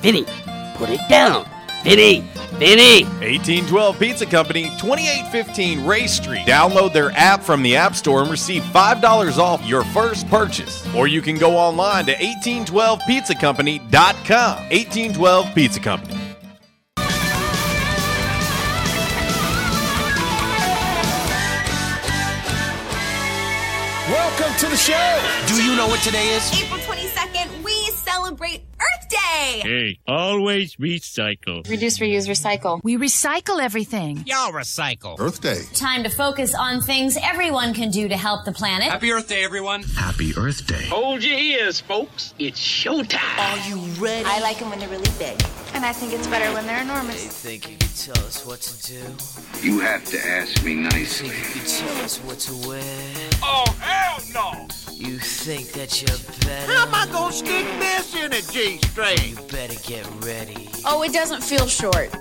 Vinny, put it down. Vinny, Vinny. 1812 Pizza Company, 2815 Race Street. Download their app from the App Store and receive $5 off your first purchase. Or you can go online to 1812pizzacompany.com. 1812 Pizza Company. Welcome to the show. Do you know what today is? April 22nd, we celebrate Earth Day. Hey, always recycle. Reduce, reuse, recycle. We recycle everything. Y'all recycle. Earth Day. Time to focus on things everyone can do to help the planet. Happy Earth Day, everyone. Happy Earth Day. Hold your ears, folks. It's showtime. Are you ready? I like them when they're really big. And I think it's better when they're enormous. You think you can tell us what to do? You have to ask me nicely. Think you can tell us what to wear? Oh, hell no! You think that you're better? How am I gonna stick this in a G string? You better get ready. Oh, it doesn't feel short.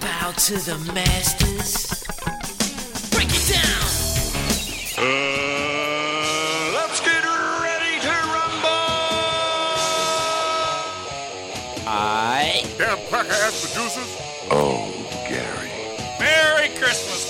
Bow to the masters. Break it down. Uh, let's get ready to rumble. I. Damn cracker ass producers. Oh, Gary. Merry Christmas.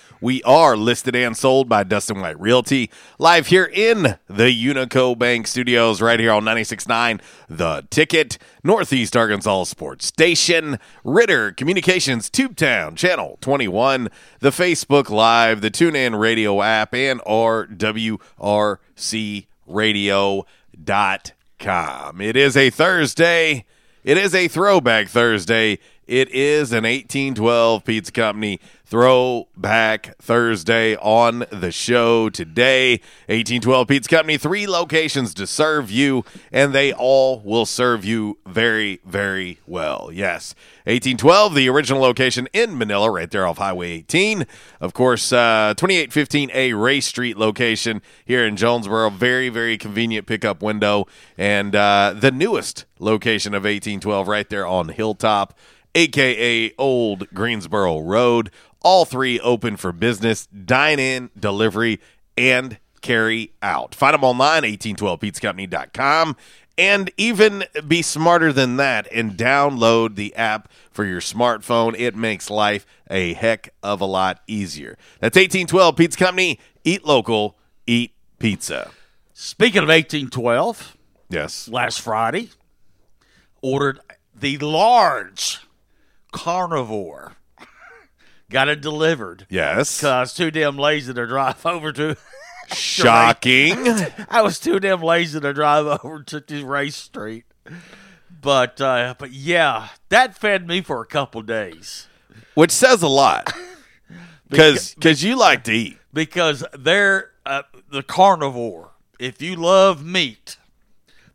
We are listed and sold by Dustin White Realty, live here in the Unico Bank Studios, right here on 96.9 The Ticket, Northeast Arkansas Sports Station, Ritter Communications, Tubetown, Channel 21, the Facebook Live, the TuneIn Radio app, and RWRCRadio.com. It is a Thursday. It is a throwback Thursday. It is an 1812 Pizza Company Throwback Thursday on the show today. 1812 Pizza Company, three locations to serve you, and they all will serve you very, very well. Yes. 1812, the original location in Manila, right there off Highway 18. Of course, uh, 2815A Race Street location here in Jonesboro. Very, very convenient pickup window. And uh, the newest location of 1812 right there on Hilltop, aka Old Greensboro Road. All three open for business, dine in, delivery, and carry out. Find them online, 1812pizzacompany.com. And even be smarter than that and download the app for your smartphone. It makes life a heck of a lot easier. That's 1812 Pizza Company. Eat local, eat pizza. Speaking of 1812, yes, last Friday, ordered the large carnivore. Got it delivered. Yes. Because I was too damn lazy to drive over to. Shocking. I was too damn lazy to drive over to, to Race Street. But uh, but yeah, that fed me for a couple days. Which says a lot. Because because you like to eat. Because they're uh, the carnivore. If you love meat,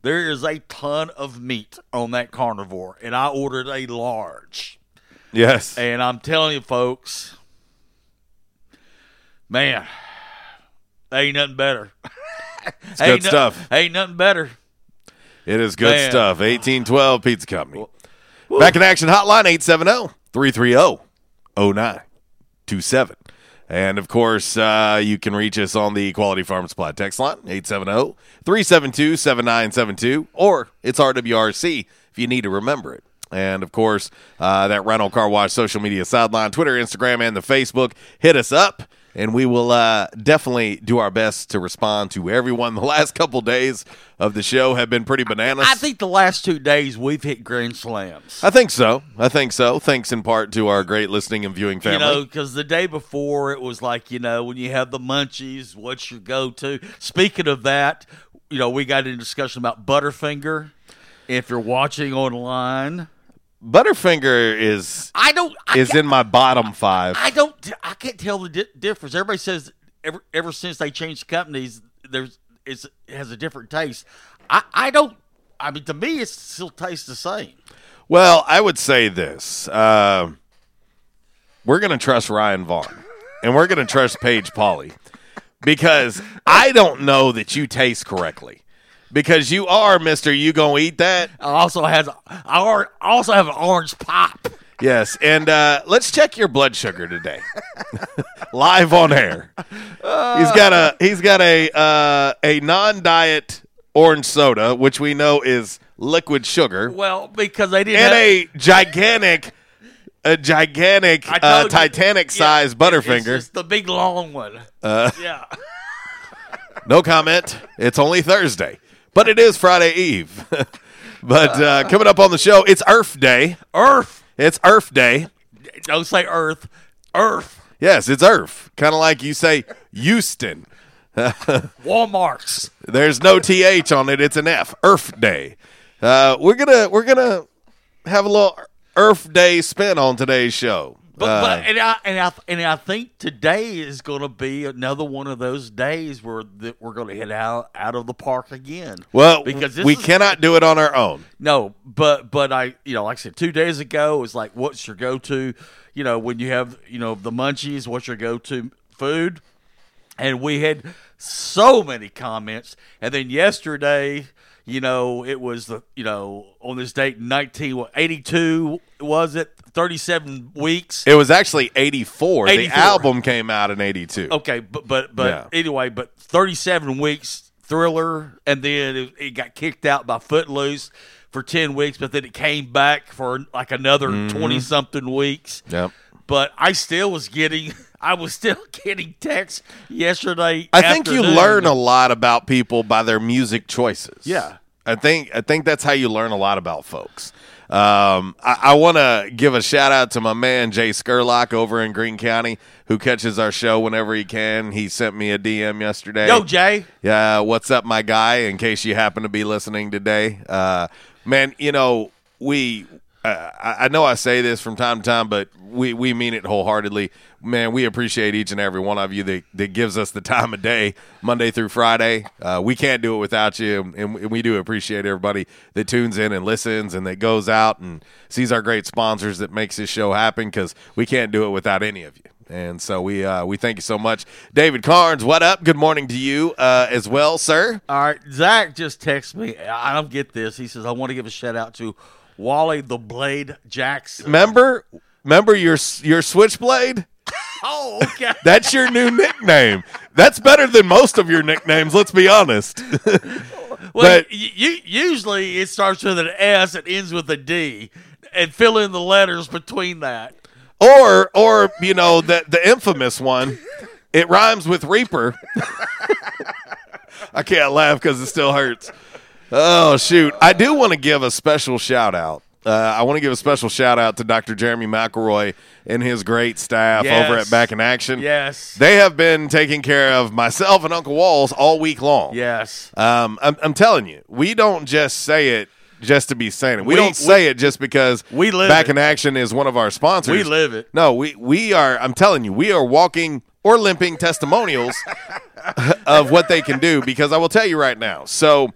there is a ton of meat on that carnivore, and I ordered a large. Yes. And I'm telling you, folks, man, ain't nothing better. It's good no- stuff. Ain't nothing better. It is good Man. stuff. 1812 Pizza Company. Back in action hotline 870 330 0927. And of course, uh, you can reach us on the Quality Farm Supply text line, 870 372 7972, or it's RWRC if you need to remember it. And of course, uh, that rental car wash social media sideline, Twitter, Instagram, and the Facebook. Hit us up, and we will uh, definitely do our best to respond to everyone. The last couple days of the show have been pretty bananas. I think the last two days we've hit grand slams. I think so. I think so. Thanks in part to our great listening and viewing family. You know, because the day before it was like, you know, when you have the munchies, what's your go to? Speaking of that, you know, we got into discussion about Butterfinger. If you're watching online, Butterfinger is I don't I is in my bottom five. I don't. I can't tell the di- difference. Everybody says ever ever since they changed companies, there's it's, it has a different taste. I I don't. I mean, to me, it still tastes the same. Well, I would say this: uh, we're going to trust Ryan Vaughn, and we're going to trust Paige Polly because I don't know that you taste correctly. Because you are Mister, you gonna eat that? I also has I also have an orange pop. Yes, and uh, let's check your blood sugar today, live on air. he's got a he's got a uh, a non diet orange soda, which we know is liquid sugar, Well, because they didn't and have, a gigantic, a gigantic uh, Titanic sized yeah, Butterfinger. It's the big long one. Uh, Yeah. no comment. It's only Thursday, but it is Friday Eve. but uh, coming up on the show, it's Earth Day. Earth. It's Earth Day. Don't say Earth. Earth. Yes, it's Earth. Kind of like you say Houston. Walmart's. There's no th on it. It's an F. Earth Day. Uh, we're gonna we're gonna have a little Earth Day spin on today's show. But, Uh, but and I and I and I think today is going to be another one of those days where that we're going to hit out out of the park again. well, because we is- cannot do it on our own. No, but but I you know like I said two days ago it was like what's your go to you know when you have you know the munchies what's your go to food and we had so many comments and then yesterday you know it was the you know on this date nineteen eighty two was it 37 weeks It was actually 84. The album came out in 82. Okay, but but but Yeah. anyway, but 37 weeks thriller, and then it, it got kicked out by Footloose for 10 weeks, but then it came back for like another Mm-hmm. 20 something weeks. Yep. But I still was getting, I was still getting texts yesterday. I think you learn a lot about people by their music choices. Yeah. I think I think that's how you learn a lot about folks. Um, I, I want to give a shout out to my man Jay Skurlock over in Greene County, who catches our show whenever he can. He sent me a DM yesterday. Yo, Jay. Yeah, what's up, my guy? In case you happen to be listening today, uh, man, you know we. Uh, I I know I say this from time to time, but we, we mean it wholeheartedly. Man, we appreciate each and every one of you that, that gives us the time of day, Monday through Friday. Uh, we can't do it without you, and we- we do appreciate everybody that tunes in and listens and that goes out and sees our great sponsors that makes this show happen because we can't do it without any of you. And so we uh, we thank you so much, David Carnes. What up? Good morning to you uh, as well, sir. All right, Zach just texted me. I don't get this. He says I want to give a shout out to Wally the Blade Jackson. Remember, remember your your switchblade. Oh, okay. That's your new nickname. That's better than most of your nicknames. Let's be honest. Well, But- you, usually it starts with an S and ends with a D, and fill in the letters between that. or or you know the the infamous one. It rhymes with Reaper. I can't laugh because it still hurts. Oh shoot! I do want to give a special shout out. Uh, I want to give a special shout out to Dr. Jeremy McElroy and his great staff Yes. over at Back in Action. Yes. They have been taking care of myself and Uncle Walls all week long. Yes. Um, I'm, I'm telling you, we don't just say it just to be saying it. We, We- don't say it just because We live Back it. in Action is one of our sponsors. We live it. No, we we are. I'm telling you, we are walking or limping testimonials of what they can do. Because I will tell you right now. So,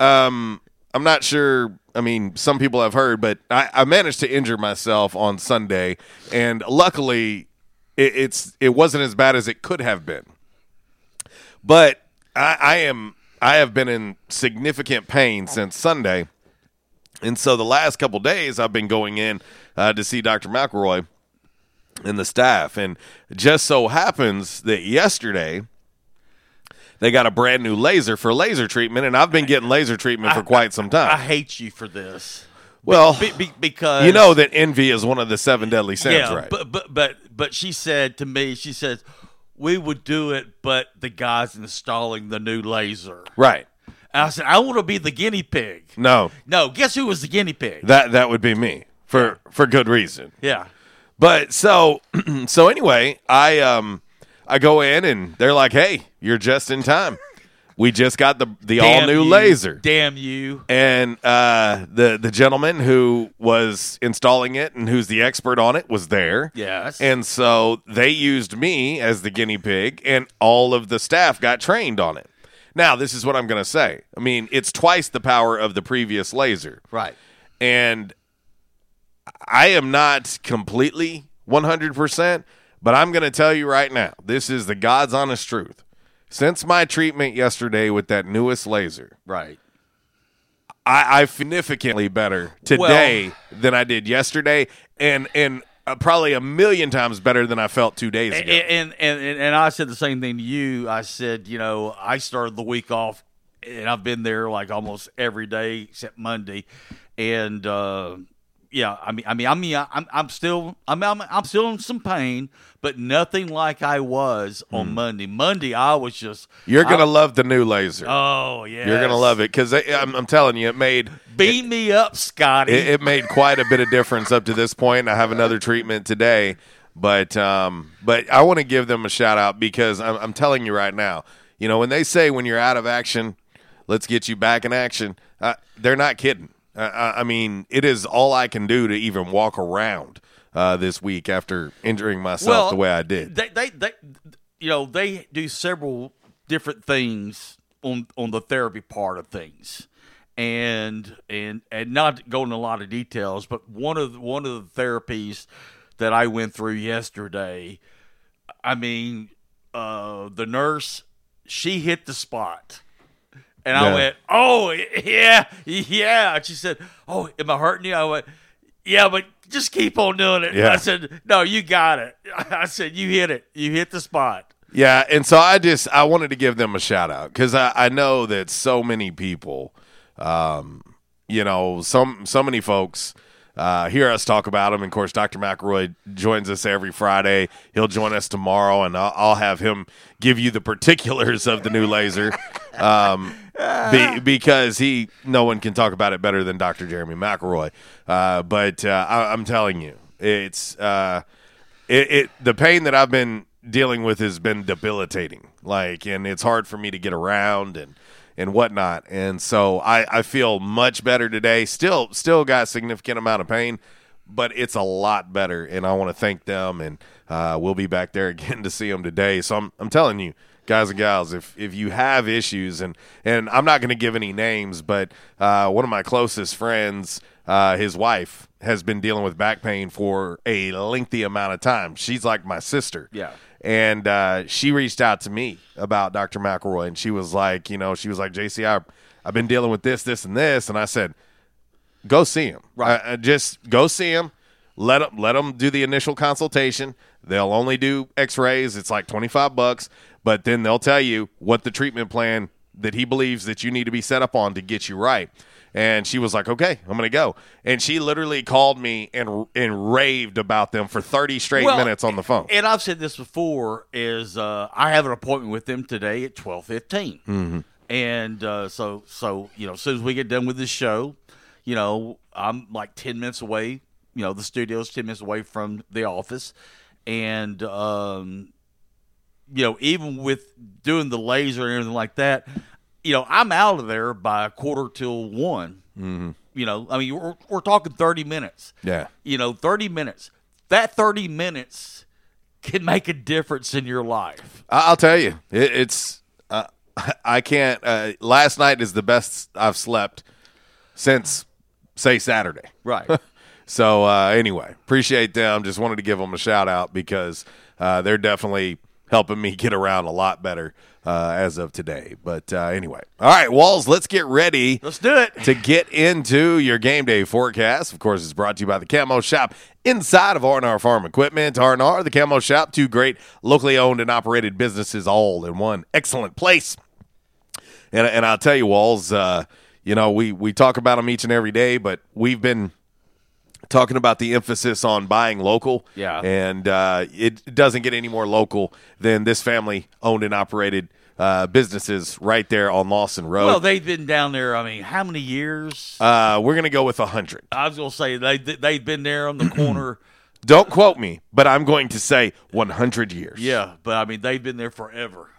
um, I'm not sure. I mean, some people have heard, but I, I managed to injure myself on Sunday, and luckily, it, it's it wasn't as bad as it could have been. But I, I am I have been in significant pain since Sunday, and so the last couple days I've been going in uh, to see Doctor McElroy, and the staff. And just so happens that yesterday they got a brand new laser for laser treatment, and I've been getting laser treatment for quite some time. I time. hate you for this. Well, Be- be- because you know that envy is one of the seven deadly sins, yeah, right? but but but but she said to me, she says, "We would do it, but the guy's installing the new laser." right. And I said, "I want to be the guinea pig." No, No, guess who was the guinea pig? that that would be me for for good reason. yeah, But so so anyway, I um I go in and they're like, "Hey, you're just in time. We just got the the all new laser." Damn you! And uh, the the gentleman who was installing it and who's the expert on it was there. Yes. And so they used me as the guinea pig, and all of the staff got trained on it. Now, this is what I'm going to say. I mean, it's twice the power of the previous laser. Right. And I am not completely 100%, but I'm going to tell you right now this is the God's honest truth. Since my treatment yesterday with that newest laser, Right. I, I significantly better today than I did yesterday, and and uh, probably a million times better than I felt two days ago. and and and and I said the same thing to you. I said, you know, I started the week off, and I've been there like almost every day except Monday, and uh, yeah, I mean, I mean, I mean, I'm I'm still I'm I'm, I'm still in some pain, but nothing like I was on Monday. Monday, I was just. You're gonna I- love the new laser. Oh yeah, You're gonna love it because I'm, I'm telling you, it made Beat me up, Scotty. it, it made quite a bit of difference up to this point. I have another treatment today, but um, but I want to give them a shout out because I'm, I'm telling you right now, you know, when they say when you're out of action, let's get you back in action. Uh, they're not kidding. I I mean, it is all I can do to even walk around uh, this week after injuring myself the way I did. They, they, they, you know, they do several different things on on the therapy part of things, and and and not going into a lot of details, but one of the, one of the therapies that I went through yesterday, I mean, uh, the nurse she hit the spot. And I Yeah. went, oh yeah, yeah. And she said, oh, am I hurting you? I went, yeah, but just keep on doing it. Yeah. I said, no, you got it. I said, you hit it. You hit the spot. Yeah, and so I just I wanted to give them a shout out because I, I know that so many people, um, you know, some so many folks uh, hear us talk about them. And of course, Dr. McElroy joins us every Friday. He'll join us tomorrow, and I'll, I'll have him give you the particulars of the new laser. Um, be, because he, no one can talk about it better than Dr. Jeremy McElroy. Uh, but uh, I, I'm telling you, it's uh, it, it the pain that I've been dealing with has been debilitating. Like, and it's hard for me to get around and and whatnot. And so I, I feel much better today. Still, still got a significant amount of pain, but it's a lot better. And I want to thank them. And uh, we'll be back there again to see them today. So I'm I'm telling you. Guys and gals, if if you have issues, and and I'm not going to give any names, but uh, one of my closest friends, uh, his wife has been dealing with back pain for a lengthy amount of time. She's like my sister. Yeah. And uh, she reached out to me about Dr. McElroy, and she was like, you know, she was like, JC, I, I've been dealing with this, this, and this, and I said, go see him. Right. Uh, just go see him. Let them let them do the initial consultation. They'll only do X-rays. It's like twenty five bucks, but then they'll tell you what the treatment plan that he believes that you need to be set up on to get you right. And she was like, "Okay, I'm going to go." And she literally called me and and raved about them for 30 straight Well, minutes on the phone. And I've said this before: is uh, I have an appointment with them today at twelve fifteen, Mhm. and uh, so so you know, as soon as we get done with this show, you know, I'm like ten minutes away. You know, the studio's ten minutes away from the office, and um, you know, even with doing the laser and everything like that, you know, I'm out of there by a quarter till one. Mhm. You know, I mean, we're, we're talking thirty minutes Yeah. you know, 30 minutes. That 30 minutes can make a difference in your life. I'll tell you, it, it's uh, I can't. Uh, last night is the best I've slept since say Saturday. Right. so uh, anyway, appreciate them. Just wanted to give them a shout out because uh, they're definitely helping me get around a lot better uh, as of today. But uh, anyway, all right, Walls, let's get ready. Let's do it. To get into your game day forecast, of course, it's brought to you by the Camo Shop inside of R&R Farm Equipment. R&R, the Camo Shop, two great locally owned and operated businesses all in one excellent place. And, and I'll tell you, Walls, uh, you know, we, we talk about them each and every day, but we've been talking about the emphasis on buying local. Yeah. And uh, it doesn't get any more local than this family owned and operated uh, businesses right there on Lawson Road. Well, they've been down there. I mean, how many years? uh, we're going to go with 100. I was gonna say they they've been there on the corner. Don't quote me, but I'm going to say 100 years. Yeah, but I mean they've been there forever.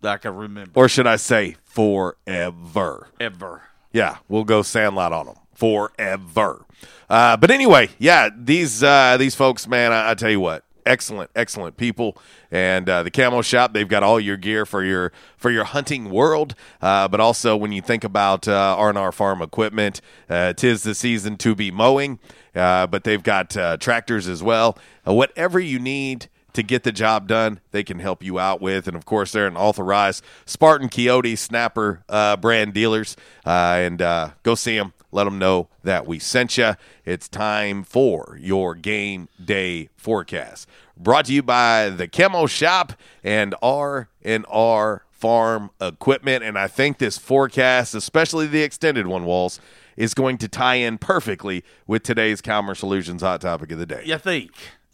that I can remember. Or should I say forever? Ever. Yeah, we'll go Sandlot on them forever. Uh, but anyway, yeah, these uh, these folks, man, I, I tell you what, excellent, excellent people. And uh, the Camo Shop, they've got all your gear for your for your hunting world. Uh, but also, when you think about uh, R&R Farm equipment, uh, tis the season to be mowing. Uh, but they've got uh, tractors as well. Whatever you need to get the job done, they can help you out with. And of course, they're an authorized Spartan Coyote Snapper uh, brand dealers. Uh, and uh, go see them. Let them know that we sent you. It's time for your game day forecast. Brought to you by the Camo Shop and R and R Farm Equipment. And I think this forecast, especially the extended one, Walls, is going to tie in perfectly with today's Calmer Solutions hot topic of the day. You think?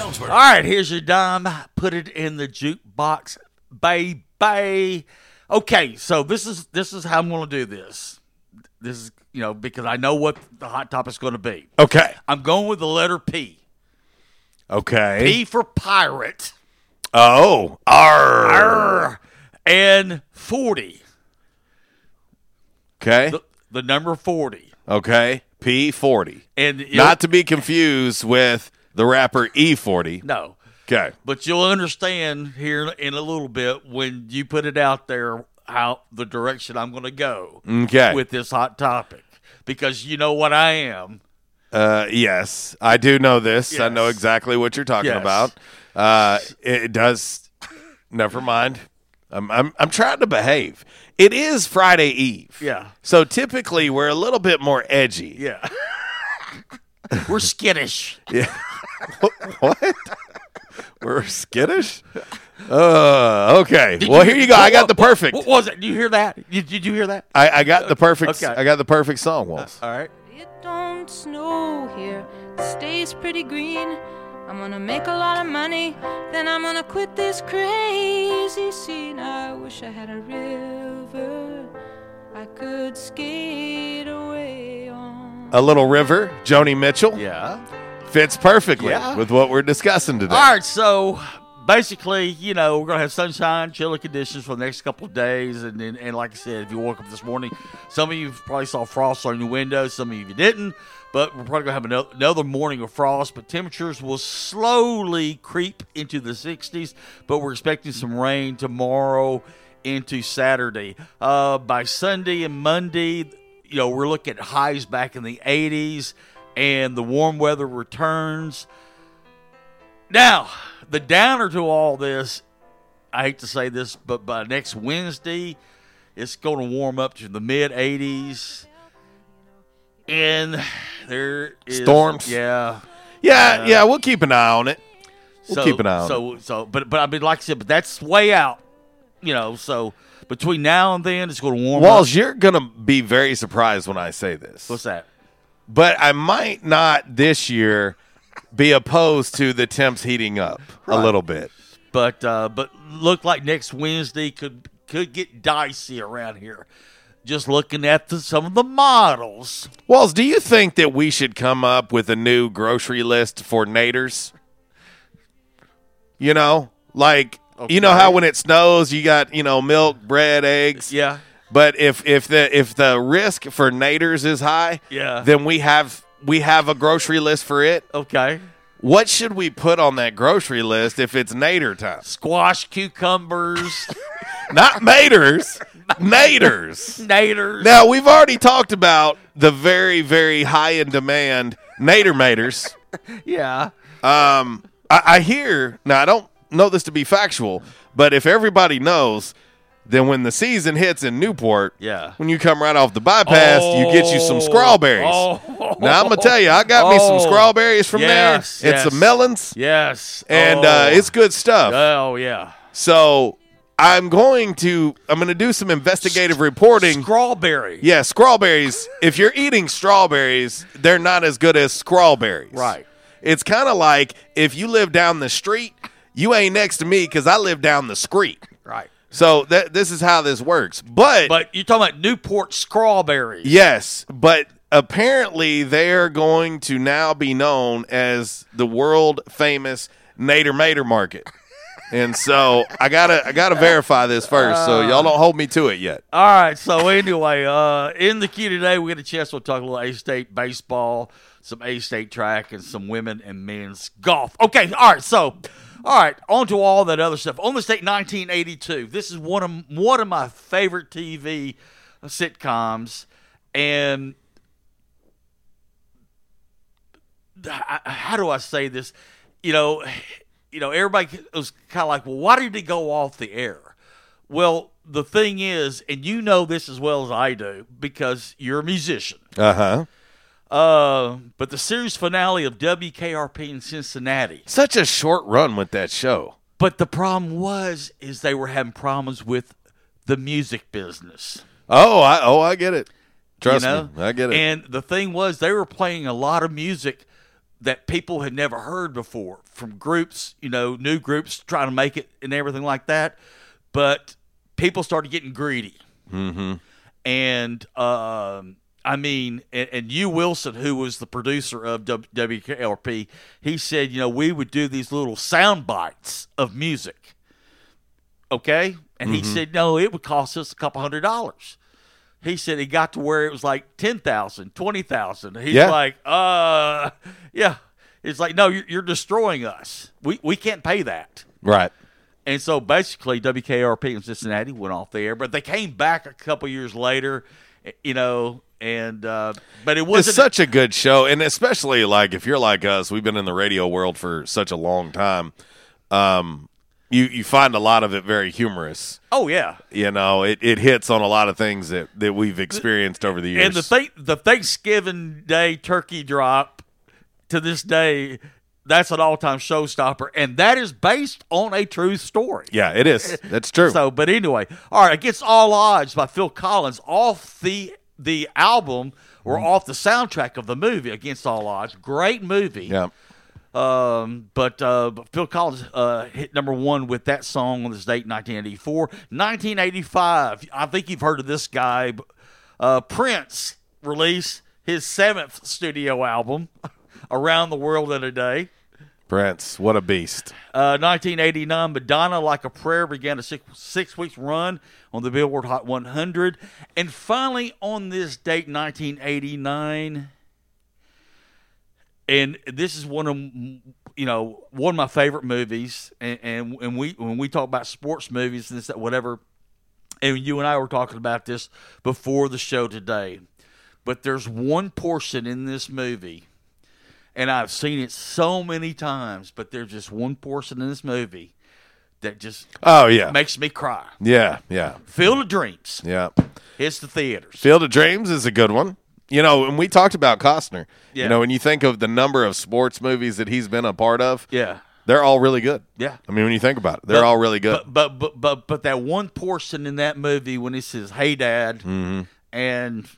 Jonesboro. All right, here's your dime. Put it in the jukebox, baby. Okay, so this is this is how I'm going to do this. This is you know because I know what the hot topic's going to be. Okay. I'm going with the letter P. Okay. P for pirate. Oh, R. R. And 40. Okay. The, the number 40. Okay. P40. And not to be confused with the rapper E40. No. Okay. But you'll understand here in a little bit when you put it out there how the direction I'm going to go Okay. with this hot topic because you know what I am. Uh, yes, I do know this. I know exactly what you're talking Yes. about. Uh, it does. Never mind. I'm, I'm I'm trying to behave. It is Friday Eve. Yeah. So typically we're a little bit more edgy. Yeah. We're skittish. Yeah. what? We're skittish. Uh, okay. Did well, you- here you go. I got the perfect. What was it? Did you hear that? Did, did you hear that? I, I got the perfect. Okay. I got the perfect song, Walls. All right. It don't snow here, it stays pretty green. I'm gonna make a lot of money, then I'm gonna quit this crazy scene. I wish I had a river I could skate away on. A little river, Joni Mitchell. Yeah. Fits perfectly Yeah. with what we're discussing today. All right, so basically, you know, we're gonna have sunshine, chilly conditions for the next couple of days, and then, and like I said, if you woke up this morning, some of you probably saw frost on your windows, some of you didn't, but we're probably gonna have another, another morning of frost. But temperatures will slowly creep into the 60s, but we're expecting some rain tomorrow into Saturday. Uh, by Sunday and Monday, you know, we're looking at highs back in the 80s, and the warm weather returns. Now, the downer to all this, I hate to say this, but by next Wednesday, it's going to warm up to the mid 80s. And there is Storms. Yeah. Yeah, Uh, yeah, we'll keep an eye on it. We'll so, keep an eye on so, So, but but I mean, like I said, but that's way out. You know, so between now and then, it's going to warm Walls, up. you're gonna be very surprised when I say this. What's that? But I might not this year be opposed to the temps heating up a little bit. But uh, but look like next Wednesday could could get dicey around here. Just looking at the, some of the models. Walls, do you think that we should come up with a new grocery list for naders? You know, like You know how when it snows, you got you know milk, bread, eggs. Yeah. But if if the if the risk for naders is high, Yeah. then we have we have a grocery list for it. Okay. What should we put on that grocery list if it's nader time? Squash, cucumbers, Not maters, naders. naders. Now we've already talked about the very very high in demand nader maters. Yeah. Um, I, I hear now. I don't know this to be factual, but if everybody knows, then when the season hits in Newport, Yeah. when you come right off the bypass, you get you some Oh. strawberries. Oh. Now I'm gonna tell you, I got me some Oh. strawberries from Yes, there. It's yes. some melons, Yes. and oh. uh, it's good stuff. Oh yeah. So I'm going to I'm going to do some investigative reporting. Strawberry. Yeah, strawberries. if you're eating strawberries, they're not as good as strawberries. Right. It's kind of like if you live down the street, you ain't next to me because I live down the street. Right. So that this is how this works. But, But you're talking about Newport strawberries. yes, but apparently they're going to now be known as the world famous Nader Mater Market. And so I gotta I gotta verify this first, so y'all don't hold me to it yet. All right. So anyway, uh, in the queue today, we get a chance to talk a little A State baseball, some A State track, and some women and men's golf. Okay. All right. So, all right. On to all that other stuff. On the State 1982. This is one of one of my favorite TV sitcoms, and how do I say this? You know, you know, everybody was kind of like, well, why did it go off the air? Well, the thing is, and you know this as well as I do because you're a musician. Uh huh. Uh, but the series finale of WKRP in Cincinnati. Such a short run with that show. But the problem was, is they were having problems with the music business. Oh, I oh I get it. Trust you know? me, I get it. And the thing was, they were playing a lot of music that people had never heard before from groups, you know, new groups trying to make it and everything like that. But people started getting greedy. mm-hmm. And um, I mean, and, and you Wilson, who was the producer of W- WKRP, he said, you know, we would do these little sound bites of music. Okay, and he Mhm. said, no, it would cost us a couple hundred dollars. He said he got to where it was like 10,000, 20,000. He's Yeah. like, uh, yeah. It's like, no, you're, you're destroying us. We, we can't pay that. Right. And so basically, WKRP in Cincinnati went off the air, but they came back a couple years later, you know, and uh, but it wasn't such a good show, and especially like if you're like us, we've been in the radio world for such a long time. Um, you you find a lot of it very humorous. Oh yeah, You know, it, it hits on a lot of things that, that we've experienced over the years. and the th- the Thanksgiving Day turkey drop to this day, that's an all time showstopper, and that is based on a true story. yeah, it is. That's true. So, but anyway, all right, against all odds by Phil Collins off the the album or Mm-hmm. off the soundtrack of the movie Against All Odds. Great movie. yeah. Um, but, uh, but Phil Collins uh, hit number one with that song on this date, 1984. 1985, I think you've heard of this guy. Uh, Prince released his seventh studio album, Around the World in a Day. Prince, what a beast. Uh, 1989, Madonna Like a Prayer began a six, six weeks run on the Billboard Hot 100. And finally, on this date, 1989, and this is one of you know one of my favorite movies. And and, and we when we talk about sports movies and this that whatever, and you and I were talking about this before the show today. But there's one portion in this movie and I've seen it so many times, but there's just one portion in this movie that just Oh yeah. makes me cry. Yeah, yeah. Field of Dreams. Yeah. It's the theaters. Field of Dreams is a good one. You know, and we talked about Costner. Yeah. You know, when you think of the number of sports movies that he's been a part of, Yeah. they're all really good. Yeah. I mean, when you think about it, they're But- all really good. But, but but but but that one portion in that movie when he says, "Hey, Dad," Mm-hmm. and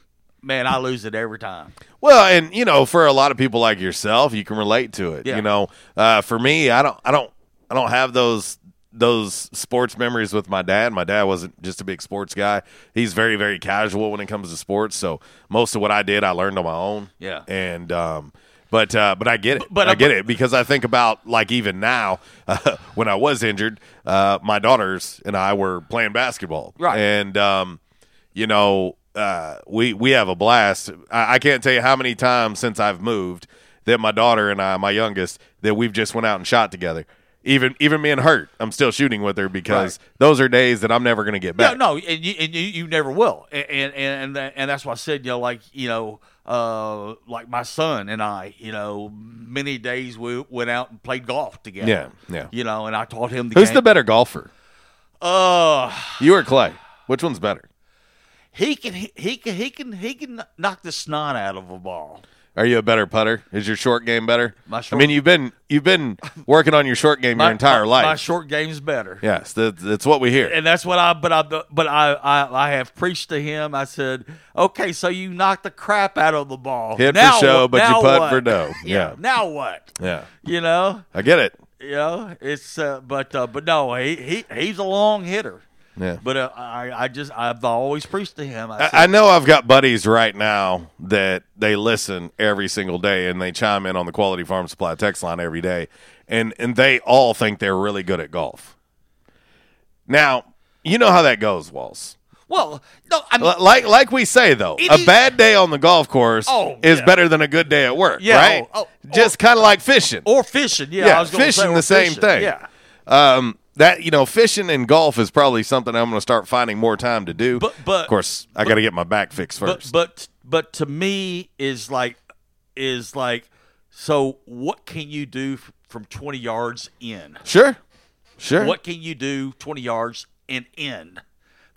man, I lose it every time. Well, and you know, for a lot of people like yourself, you can relate to it. Yeah. You know, uh, for me, I don't, I don't, I don't have those those sports memories with my dad. My dad wasn't just a big sports guy. He's very, very casual when it comes to sports. So most of what I did, I learned on my own. Yeah. And um, But uh, but I get it. But- I get it because I think about like even now uh, when I was injured, uh, my daughters and I were playing basketball, Right. And um, you know, uh, we we have a blast. I, I can't tell you how many times since I've moved that my daughter and I, my youngest, that we've just went out and shot together. Even even being hurt, I'm still shooting with her because those are days that I'm never going to get back. No, no, and you, and you, you never will, and and and and, and that's why I said, you know, like you know, uh, like my son and I, you know, many days we went out and played golf together. Yeah, yeah. You know, and I taught him the Who's game. the better golfer? Uh, You or Clay? Which one's better? He can he, can he can he can knock the snot out of a ball. Are you a better putter? Is your short game better? My I mean, you've been you've been working on your short game My- your entire my- life. My short game's better. yes, that, that's what we hear. and that's what I but I but I, I I have preached to him. I said, okay, so you knocked the crap out of the ball. Hit Now for show, what- but you putt what? for dough. Yeah. Now what? yeah, You know, I get it. you know, it's uh, but uh, but no, he, he he's a long hitter. Yeah. But uh, I I just I've always preached to him. I, I, said, I know I've got buddies right now that they listen every single day and they chime in on the Quality Farm Supply text line every day, and and they all think they're really good at golf. Now, you know how that goes, Walls. well, no, I mean, Like like we say though, a is- bad day on the golf course Oh, is yeah. better than a good day at work, Yeah, right? oh, oh, Just kind of like fishing. or fishing. Yeah, yeah, I was fishing say, the same thing. Yeah. Um, that you know, fishing and golf is probably something I'm going to start finding more time to do. But- but- of course, I got to get my back fixed first. But but but to me is like is like so what can you do from 20 yards in? sure, sure. What can you do 20 yards and in?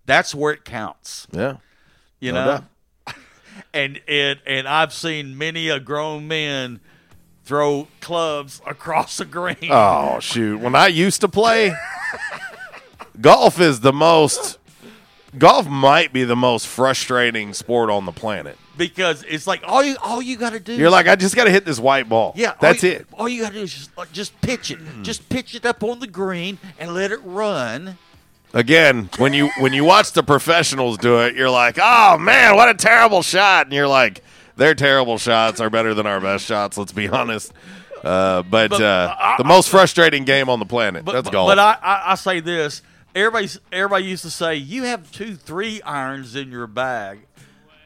That's where it counts. Yeah, You No know? doubt. And and and I've seen many a grown man throw clubs across the green. Oh shoot! When I used to play, golf is the most. Golf might be the most frustrating sport on the planet. because it's like all you all you got to do You're like, I just got to hit this white ball. Yeah, all that's you- it. All you got to do is just uh, just pitch it, hmm. just pitch it up on the green and let it run. Again, when you when you watch the professionals do it, you're like, oh man, what a terrible shot, and you're like, their terrible shots are better than our best shots. Let's be honest. Uh, but But, uh, I- the most frustrating game on the planet. But, that's golf. but I, I, I say this: everybody's everybody used to say you have two three irons in your bag.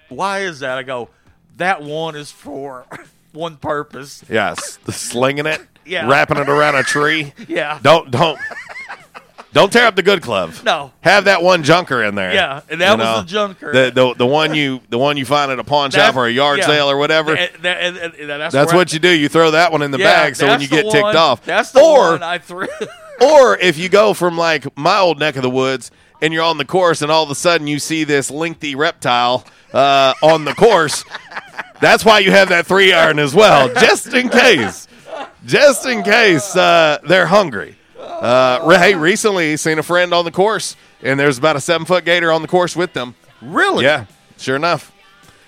Why is that? I go, that one is for one purpose. yes, the slinging it, Yeah. wrapping it around a tree. Yeah. Don't don't don't tear up the good club. No. have that one junker in there. Yeah, and that was the junker. The, the the one you the one you find at a pawn shop or a yard yeah. sale or whatever. That's That's what I- you do. You throw that one in the Yeah, bag so when you get ticked off. That's the or, one I threw. or if you go from like my old neck of the woods and you're on the course and all of a sudden you see this lengthy reptile uh, on the course, that's why you have that three iron as well, just in case. Just in case uh, they're hungry. Uh, re- hey, recently seen a friend on the course, and there's about a seven foot gator on the course with them. Really? Yeah, sure enough.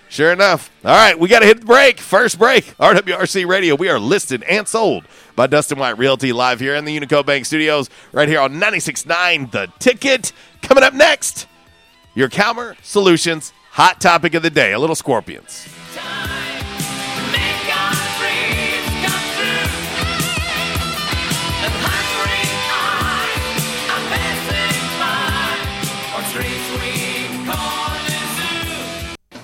Sure enough. All right, we got to hit the break. First break. RWRC Radio. We are listed and sold by Dustin White Realty live here in the Unico Bank Studios, right here on 96.9 The Ticket. Coming up next, your Calmer Solutions hot topic of the day. A little Scorpions.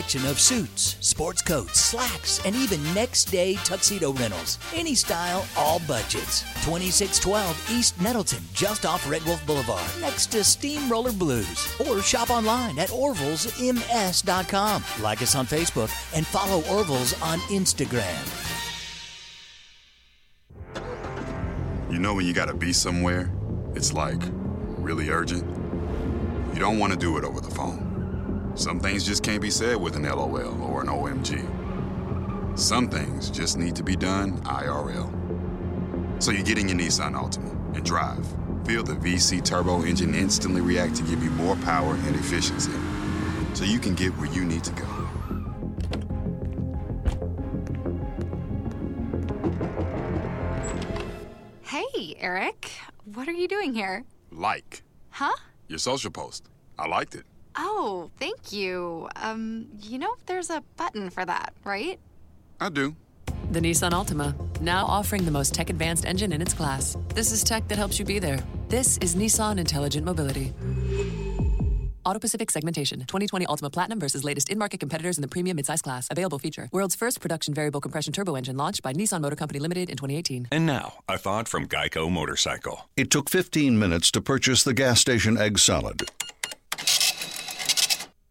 of suits, sports coats, slacks, and even next day tuxedo rentals. Any style, all budgets. 2612 East Nettleton, just off Red Wolf Boulevard, next to Steamroller Blues. Or shop online at orvillesms.com. Like us on Facebook and follow Orville's on Instagram. You know when you gotta be somewhere, it's like really urgent. You don't want to do it over the phone. Some things just can't be said with an LOL or an OMG. Some things just need to be done IRL. So you get in your Nissan Altima and drive. Feel the VC turbo engine instantly react to give you more power and efficiency. So you can get where you need to go. Hey, Eric. What are you doing here? Like Huh? your social post. I liked it. Oh, thank you. Um, you know, there's a button for that, right? I do. The Nissan Altima, now offering the most tech advanced engine in its class. This is tech that helps you be there. This is Nissan Intelligent Mobility. Auto Pacific segmentation. 2020 Altima Platinum versus latest in market competitors in the premium midsize class. Available feature. World's first production variable compression turbo engine launched by Nissan Motor Company Limited in 2018. And now, a thought from Geico Motorcycle. It took 15 minutes to purchase the gas station egg salad.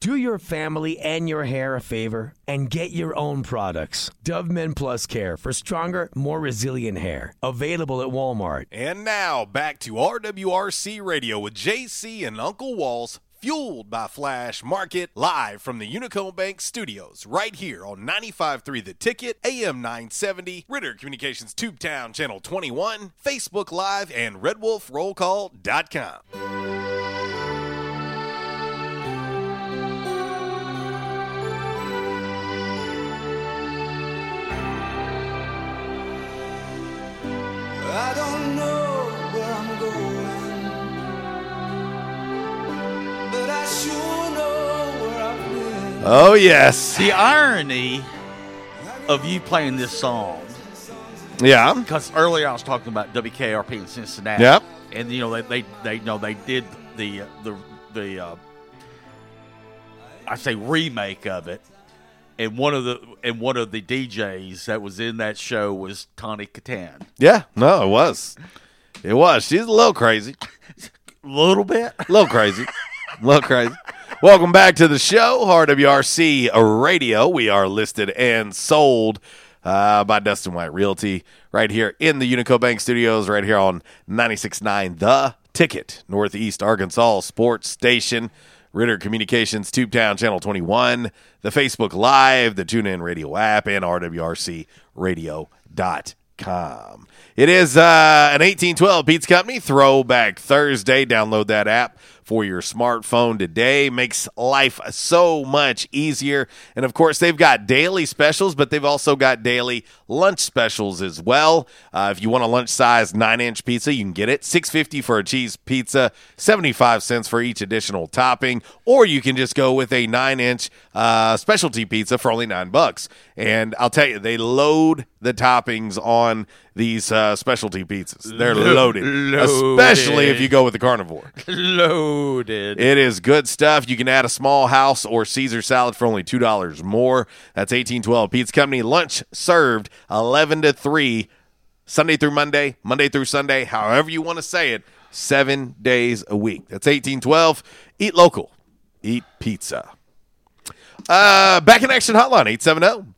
Do your family and your hair a favor and get your own products. Dove Men Plus Care for stronger, more resilient hair. Available at Walmart. And now back to RWRC Radio with JC and Uncle Walls, fueled by Flash Market, live from the Unico Bank Studios, right here on 95.3 The Ticket, AM 970, Ritter Communications Tubetown Channel 21, Facebook Live, and RedWolfRollCall.com. I don't know where I'm going, but I sure know where I've been. Oh, yes. The irony of you playing this song. Yeah. Because earlier I was talking about WKRP in Cincinnati. Yep. And you know they they, they you know they did the uh, the the uh, I say remake of it. And one of the and one of the DJs that was in that show was Tawny Kitaen. Yeah, no, it was. It was. She's a little crazy. A little bit. A little crazy. A little crazy. Welcome back to the show, RWRC Radio. We are listed and sold uh, by Dustin White Realty right here in the Unico Bank Studios, right here on 96.9 The Ticket, Northeast Arkansas Sports Station. Ritter Communications, Tubetown Channel 21, the Facebook Live, the TuneIn Radio app, and RWRCRadio.com. It is uh, an 1812 Pizza Company Throwback Thursday. Download that app for your smartphone today. Makes life so much easier. And of course, they've got daily specials, but they've also got daily lunch specials as well. Uh, if you want a lunch size nine inch pizza, you can get it. Six fifty for a cheese pizza, seventy five cents for each additional topping, or you can just go with a nine inch uh, specialty pizza for only nine bucks. And I'll tell you, they load the toppings on these uh, specialty pizzas. They're Lo- loaded, especially if you go with the carnivore. Loaded. It is good stuff. You can add a small house or Caesar salad for only two dollars more. That's eighteen twelve Pizza Company. Lunch served eleven to three, Sunday through Monday, Monday through Sunday, however you want to say it, seven days a week. That's eighteen twelve. Eat local, eat pizza. Uh, back in action hotline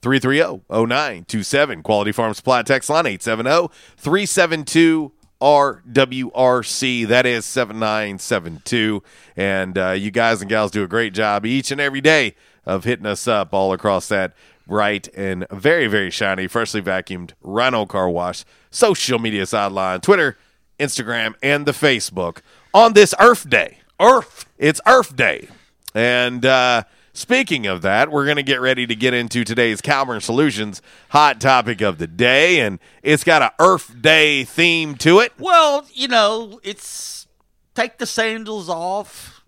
870-330-0927. Quality Farm Supply text line 870-372 RWRC. That is 7972. And uh, you guys and gals do a great job each and every day of hitting us up all across that bright and very, very shiny, freshly vacuumed Rhino car wash social media sideline, Twitter, Instagram, and the Facebook on this Earth Day. Earth. It's Earth Day. And uh, speaking of that, we're going to get ready to get into today's Calmer Solutions hot topic of the day. And it's got a Earth Day theme to it. Well, you know, it's take the sandals off,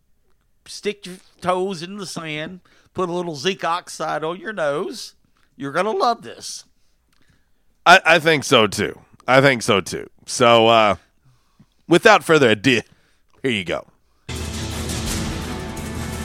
stick your toes in the sand, put a little zinc oxide on your nose. You're gonna love this. I, I think so too. I think so too. So, uh, without further ado, here you go.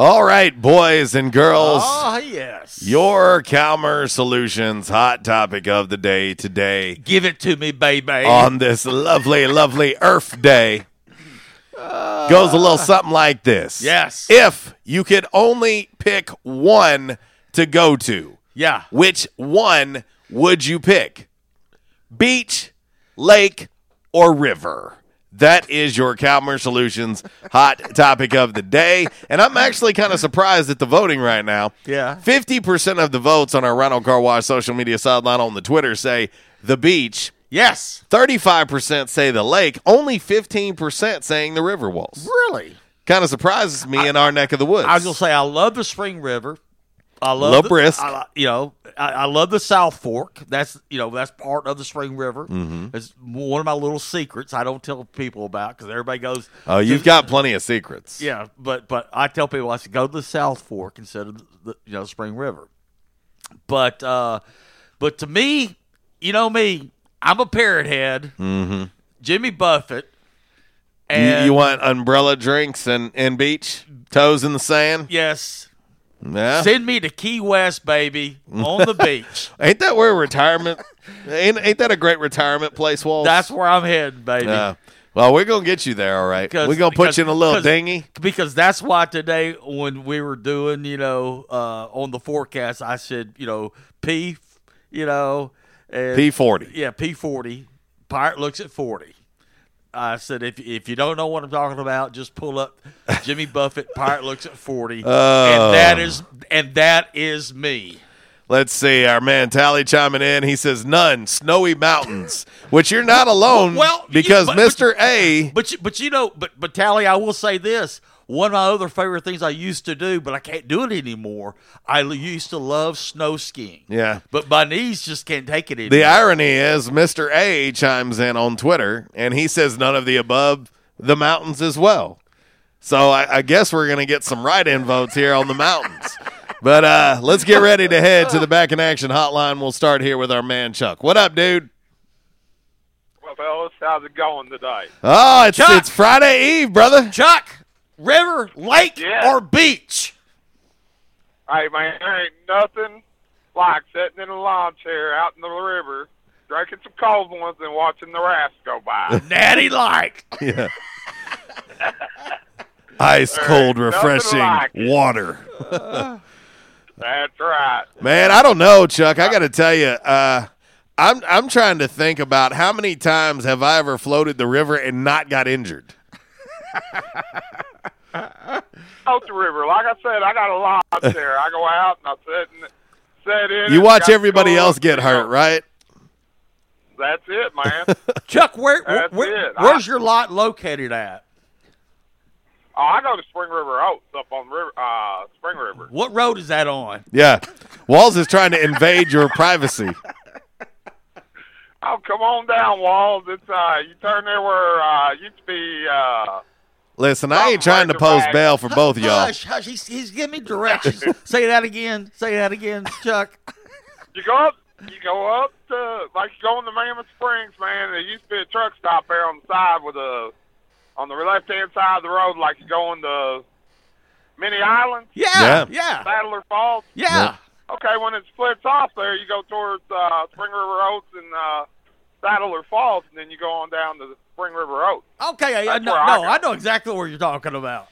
All right, boys and girls. Oh, yes. Your Calmer Solutions hot topic of the day today. Give it to me, baby. On this lovely, lovely Earth Day goes a little ah. something like this. Yes. If you could only pick one to go to, Yeah. which one would you pick? Beach, lake, or river? That is your Calmer Solutions hot topic of the day. And I'm actually kind of surprised at the voting right now. Yeah. 50% of the votes on our Rhino Car Wash social media sideline on the Twitter say the beach. Yes. 35% say the lake. Only 15% saying the river walls. Really? Kind of surprises me in our neck of the woods. I was gonna say I love the Spring River. I love the, Brisk. I, you know, I, I love the South Fork. That's you know that's part of the Spring River. Mhm. It's one of my little secrets I don't tell people about because everybody goes. Oh, you've got plenty of secrets. Yeah, but but I tell people I should go to the South Fork instead of the you know Spring River. But uh, but to me, you know me, I'm a parrot head. Mm-hmm. Jimmy Buffett. You, And you want umbrella drinks and, and beach? Toes in the sand? yes. Yeah. Send me to Key West, baby, on the beach. Ain't that where retirement? ain't, ain't that a great retirement place, Walls? That's where I'm heading, baby. Yeah. Well, we're gonna get you there, all right. We're gonna put you in a little because- dinghy. Because that's why today, when we were doing, you know, uh, on the forecast, I said, you know, P, you know, P40. Yeah, P forty. Pirate looks at forty. I said, if if you don't know what I'm talking about, just pull up Jimmy Buffett. Pirate looks at forty, Oh. and that is and that is me. Let's see. Our man Tally chiming in. He says none. Snowy mountains, which you're not alone. Well, because but- Mister A. But you, but you know, but but Tally, I will say this: one of my other favorite things I used to do, but I can't do it anymore. I used to love snow skiing. Yeah. But my knees just can't take it anymore. The irony is, Mister A chimes in on Twitter, and he says none of the above. The mountains as well. So I, I guess we're gonna get some write-in votes here on the mountains. But uh, let's get ready to head to the back in action hotline. We'll start here with our man Chuck. What up, dude? Well, fellas, how's it going today? Oh, it's Chuck! it's Friday Eve, brother. Chuck, river, lake, Yeah. or beach? Hey, man, there ain't nothing like sitting in a lawn chair out in the river, drinking some cold ones and watching the rafts go by. Natty like. Yeah. Ice cold, refreshing like it. water. That's right. Man, I don't know, Chuck. I got to tell you, uh, I'm I'm trying to think about how many times have I ever floated the river and not got injured. Out the river. Like I said, I got a lawn there. I go out and I sit and sit in. You watch everybody else get hurt, right? That's it, man. Chuck, where, where, That's where- it. where's I- your lot located at? oh, I go to Spring River Oaks up on river, uh, Spring River. What road is that on? Yeah. Walls is trying to invade your privacy. Oh, come on down, Walls. It's uh, you turn there where uh, used to be uh. Listen, I ain't trying to post bail for both of y'all. Hush, hush. He's, he's giving me directions. Say that again. Say that again, Chuck. You go up, you go up to like you go into Mammoth Springs, man. There used to be a truck stop there on the side with a on the left hand side of the road, like you go into Many Islands. Yeah, Yeah. yeah, Battler Falls. yeah. Okay, when it splits off there, you go towards uh, Spring River Oaks and uh, Battler Falls, and then you go on down to the Spring River Oaks. Okay, I, I, no, I no. I know exactly what you're talking about.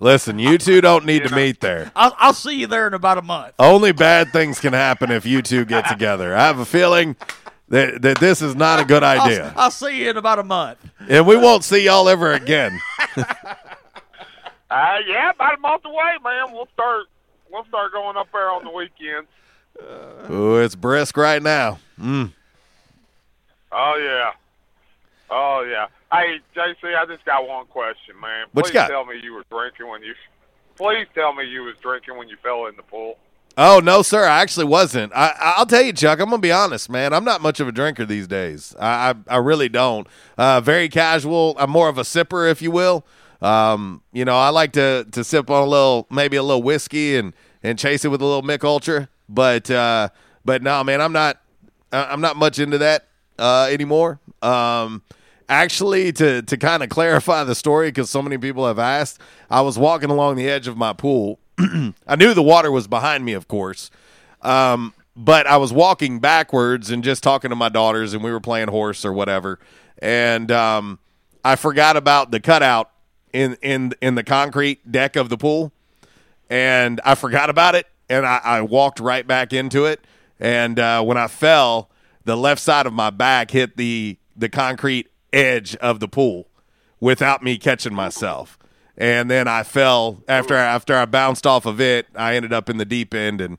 Listen, you two don't need to meet there. I'll, I'll see you there in about a month. Only bad things can happen if you two get together. I have a feeling that, that this is not a good I'll, idea. I'll see you in about a month. And we won't see y'all ever again. Uh, yeah, about a month away, man. We'll start. We'll start going up there on the weekends. Ooh, it's brisk right now. Mm. Oh yeah. Oh yeah. Hey, JC, I just got one question, man. What Please you got? tell me you were drinking when you. Please tell me you was drinking when you fell in the pool. Oh no, sir! I actually wasn't. I, I'll tell you, Chuck. I'm gonna be honest, man. I'm not much of a drinker these days. I I, I really don't. Uh, very casual. I'm more of a sipper, if you will. Um, you know, I like to to sip on a little, maybe a little whiskey and and chase it with a little Mich Ultra. But uh, but no, man, I'm not. I'm not much into that uh, anymore. Um, actually, to to kind of clarify the story, because so many people have asked, I was walking along the edge of my pool. I knew the water was behind me, of course, um, but I was walking backwards and just talking to my daughters, and we were playing horse or whatever, and um, I forgot about the cutout in in in the concrete deck of the pool, and I forgot about it, and I, I walked right back into it, and uh, when I fell, the left side of my back hit the the concrete edge of the pool, without me catching myself. And then I fell after after I bounced off of it. I ended up in the deep end, and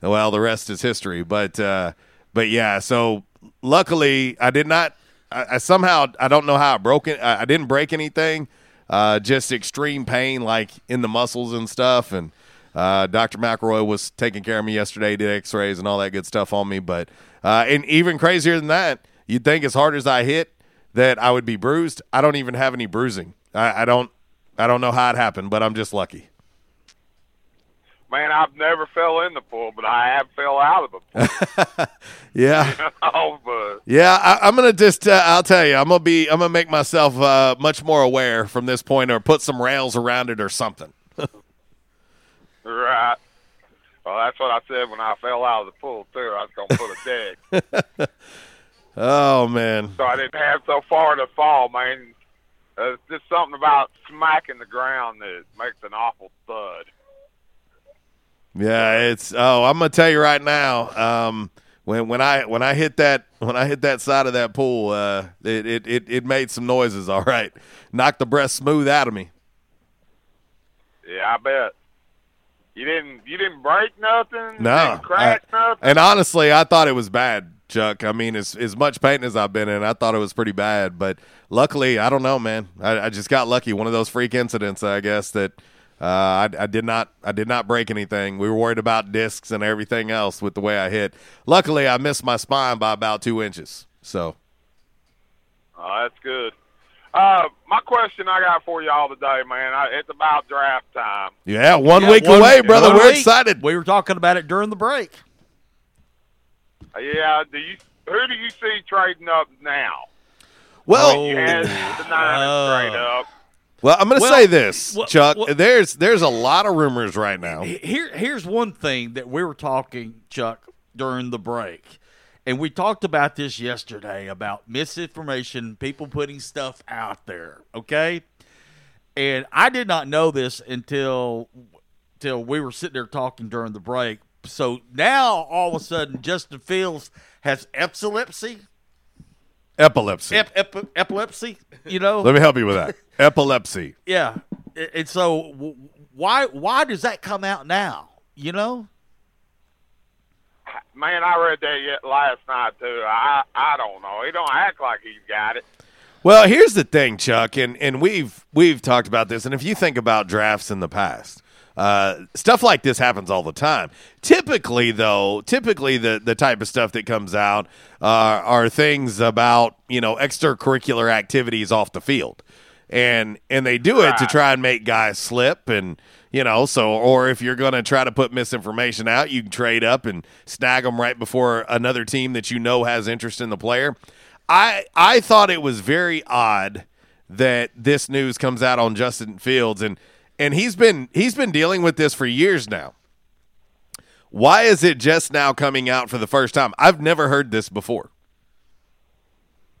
well, the rest is history. But uh, but yeah, so luckily I did not. I, I somehow I don't know how I broke it. I, I didn't break anything. Uh, just extreme pain, like in the muscles and stuff. And uh, Dr. McElroy was taking care of me yesterday, did X-rays and all that good stuff on me. But uh, and even crazier than that, you'd think as hard as I hit that I would be bruised. I don't even have any bruising. I, I don't. I don't know how it happened, but I'm just lucky. Man, I've never fell in the pool, but I have fell out of the pool. Yeah. Know, but Yeah, I, I'm gonna just. Uh, I'll tell you, I'm gonna be. I'm gonna make myself uh, much more aware from this point, or put some rails around it, or something. Right. Well, that's what I said when I fell out of the pool too. I was gonna put a deck, oh man, so I didn't have so far to fall, man. It's just something about smacking the ground that makes an awful thud. yeah, it's. Oh, I'm gonna tell you right now. Um, when when I when I hit that when I hit that side of that pool, uh, it it it, it made some noises. All right, knocked the breath smooth out of me. Yeah, I bet. You didn't. You didn't break nothing. No, crack I- nothing. and honestly, I thought it was bad, Chuck. I mean, as as much pain as I've been in, I thought it was pretty bad. But luckily, I don't know, man. I, I just got lucky. One of those freak incidents, I guess that uh, I, I did not I did not break anything. We were worried about discs and everything else with the way I hit. Luckily, I missed my spine by about two inches. So Oh, that's good. Uh, my question I got for y'all today, man. I, it's about draft time. yeah, one Yeah, week one- away, brother. We're week. excited. We were talking about it during the break. Uh, Yeah. Do you? Who do you see trading up now? Well, you had the Niners trade up. well, I'm going to Well, say this, well, Chuck. well- there's there's a lot of rumors right now. Here, here's one thing that we were talking, Chuck, during the break, and we talked about this yesterday about misinformation, people putting stuff out there. Okay, and I did not know this until until we were sitting there talking during the break. So now all of a sudden, Justin Fields has epilepsy. Epilepsy. Ep, ep, epilepsy. You know. Let me help you with that. Epilepsy. Yeah, and and so why why does that come out now? You know. Man, I read that yet last night too. I I don't know. He don't act like he's got it. Well, here's the thing, Chuck, and, and we've we've talked about this, and if you think about drafts in the past, uh, stuff like this happens all the time. Typically, though, typically the the type of stuff that comes out uh, are things about you know extracurricular activities off the field, and and they do it to try and make guys slip and. You know, so or if you're going to try to put misinformation out, you can trade up and snag them right before another team that you know has interest in the player. I I thought it was very odd that this news comes out on Justin Fields and and he's been he's been dealing with this for years now. Why is it just now coming out for the first time? I've never heard this before.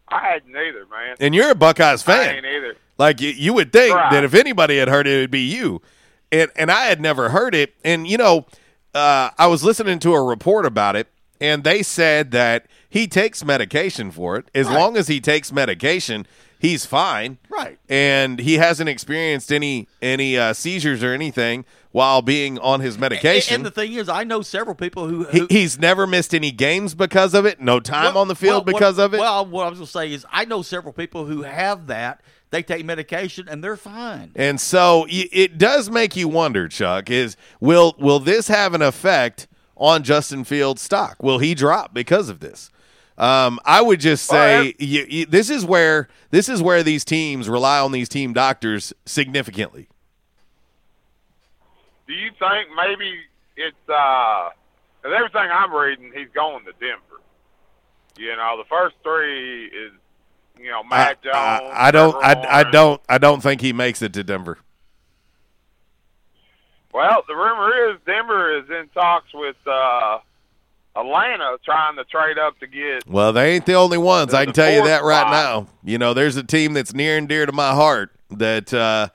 I hadn't either, man. And you're a Buckeyes I fan. ain't either. Like you, you would think Right. that if anybody had heard it, it would be you. And and I had never heard it. And you know, uh, I was listening to a report about it, and they said that he takes medication for it. As long as he takes medication, he's fine. Right. And he hasn't experienced any any uh, seizures or anything while being on his medication. And the thing is, I know several people who, he, he's never missed any games because of it. No time Well- on the field well, what- because of it. Well, what I was going to say is, I know several people who have that. They take medication and they're fine. And so it does make you wonder, Chuck, is will will this have an effect on Justin Fields' stock? Will he drop because of this? Um, I would just say you, you, this is where this is where these teams rely on these team doctors significantly. Do you think maybe it's uh 'cause everything I'm reading, he's going to Denver. You know, the first three is you know Mac Jones. I, I don't I, I don't I don't think he makes it to Denver. Well, the rumor is Denver is in talks with uh Atlanta, trying to trade up to get. Well, they ain't the only ones. I can tell you that right spot. now. You know, there's a team that's near and dear to my heart that uh,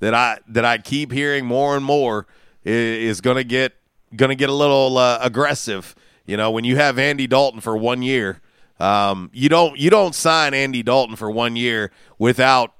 that I that I keep hearing more and more i- is going to get going to get a little uh, aggressive. You know, when you have Andy Dalton for one year, um, you don't you don't sign Andy Dalton for one year without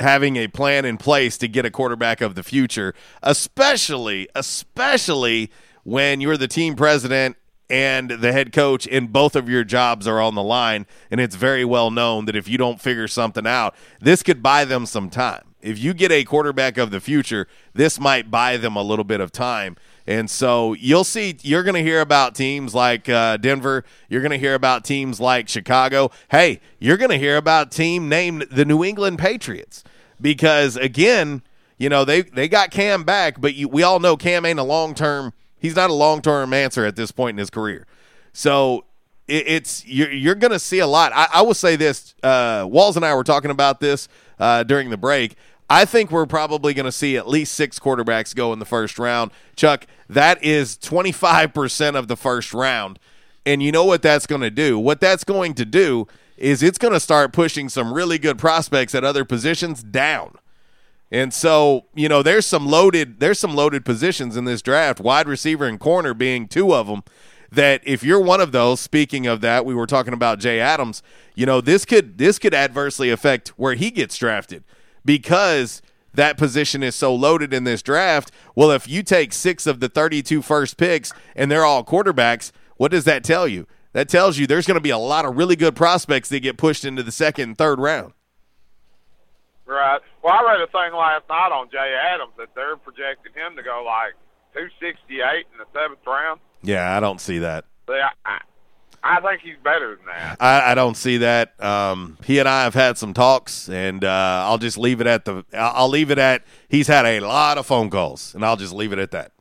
having a plan in place to get a quarterback of the future, especially especially when you're the team president and the head coach and both of your jobs are on the line and it's very well known that if you don't figure something out, this could buy them some time. If you get a quarterback of the future, this might buy them a little bit of time. And so you'll see, you're going to hear about teams like uh, Denver. You're going to hear about teams like Chicago. Hey, you're going to hear about team named the New England Patriots because, again, you know, they, they got Cam back, but you, we all know Cam ain't a long term, he's not a long term answer at this point in his career. So it, it's you're, you're going to see a lot. I, I will say this uh, Walls and I were talking about this uh, during the break. I think we're probably going to see at least six quarterbacks go in the first round. Chuck, that is 25% of the first round. And you know what that's going to do? What that's going to do is it's going to start pushing some really good prospects at other positions down. And so, you know, there's some loaded there's some loaded positions in this draft, wide receiver and corner being two of them that if you're one of those, speaking of that, we were talking about Jay Adams, you know, this could this could adversely affect where he gets drafted because that position is so loaded in this draft. Well, if you take six of the 32 first picks and they're all quarterbacks, what does that tell you? That tells you there's going to be a lot of really good prospects that get pushed into the second and third round. Right. Well, I read a thing last night on Jay Adams that they're projecting him to go like 268 in the seventh round. Yeah, I don't see that. See, I, I, think he's better than that. I, I don't see that. Um, he and I have had some talks, and uh, I'll just leave it at the. I'll leave it at he's had a lot of phone calls, and I'll just leave it at that.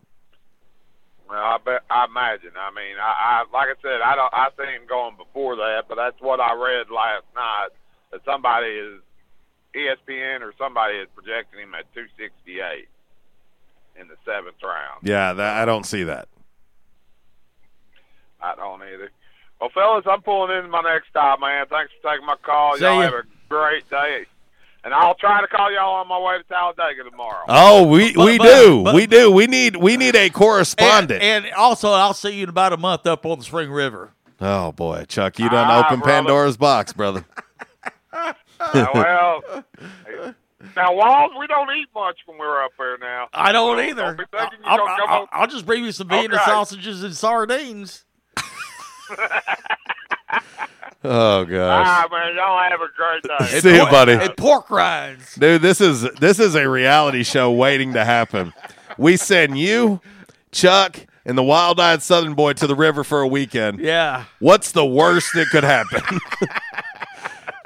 Well, I bet I imagine. I mean, I, I like I said, I don't. I see him going before that, but that's what I read last night. That somebody is ESPN or somebody is projecting him at 268 in the seventh round. Yeah, that, I don't see that. I don't either. Well, fellas, I'm pulling in my next stop, man. Thanks for taking my call. See y'all ya. have a great day. And I'll try to call y'all on my way to Talladega tomorrow. Oh, we But- we but- do, but- we do. We need we need a correspondent. And, and also, I'll see you in about a month up on the Spring River. oh boy, Chuck, you done Ah, open brother. Pandora's box, brother. Uh, well, now, Walls, we don't eat much when we're up there now. I don't So either. Don't be thinking you I'll, I'll- I'll just bring you some Vienna Okay. sausages and sardines. Oh gosh. Ah, man, y'all have a great day. See you, buddy. And pork rinds. Dude, this is this is a reality show waiting to happen. We send you, Chuck, and the wild-eyed Southern boy to the river for a weekend. Yeah. What's the worst that could happen?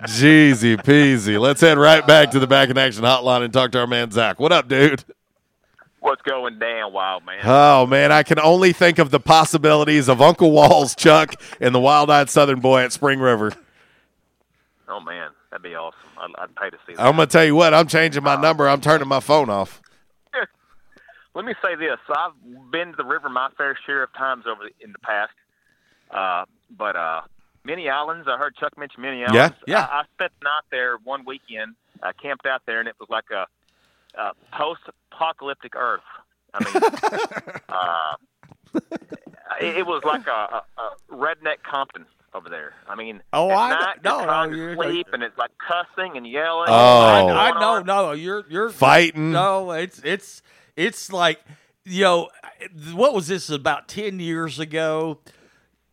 Jeezy peasy. Let's head right back to the back in action hotline and talk to our man Zach. What up, dude? What's going down, wild man? Oh man, I can only think of the possibilities of Uncle Walls, Chuck, and the wild-eyed Southern boy at Spring River. Oh man, that'd be awesome. I'd, I'd pay to see that. I'm gonna tell you what. I'm changing my number. I'm turning my phone off. Let me say this: I've been to the river my fair share of times over the, in the past, uh, but uh, many islands. I heard Chuck mention many islands. Yeah, yeah. I, I spent the night there one weekend. I camped out there, and it was like a, a post-apocalyptic Earth. I mean, uh, it, it was like a, a, a redneck Compton over there. I mean, Oh, at I night no, you're no, trying you're- sleep, and it's like cussing and yelling. Oh. I, I know, no, you're you're Fighting. No, it's it's it's like you know what was this about ten years ago?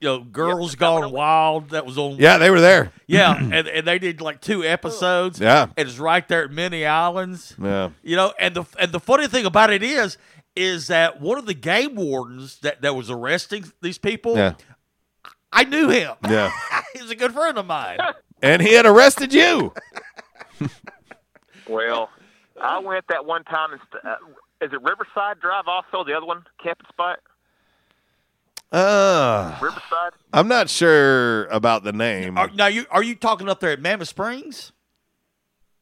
You know, Girls Gone Wild. That was on. Yeah, they were there. Yeah, and, and they did like two episodes. Yeah. and it's right there at Many Islands. Yeah. You know, and the and the funny thing about it is, is that one of the game wardens that that was arresting these people. Yeah. I knew him. Yeah. He's a good friend of mine. And he had arrested you. Well, I went that one time. And st- uh, is it Riverside Drive? Also, the other one, camping spot, Uh, Riverside. I'm not sure about the name. Are, now you are you talking up there at Mammoth Springs?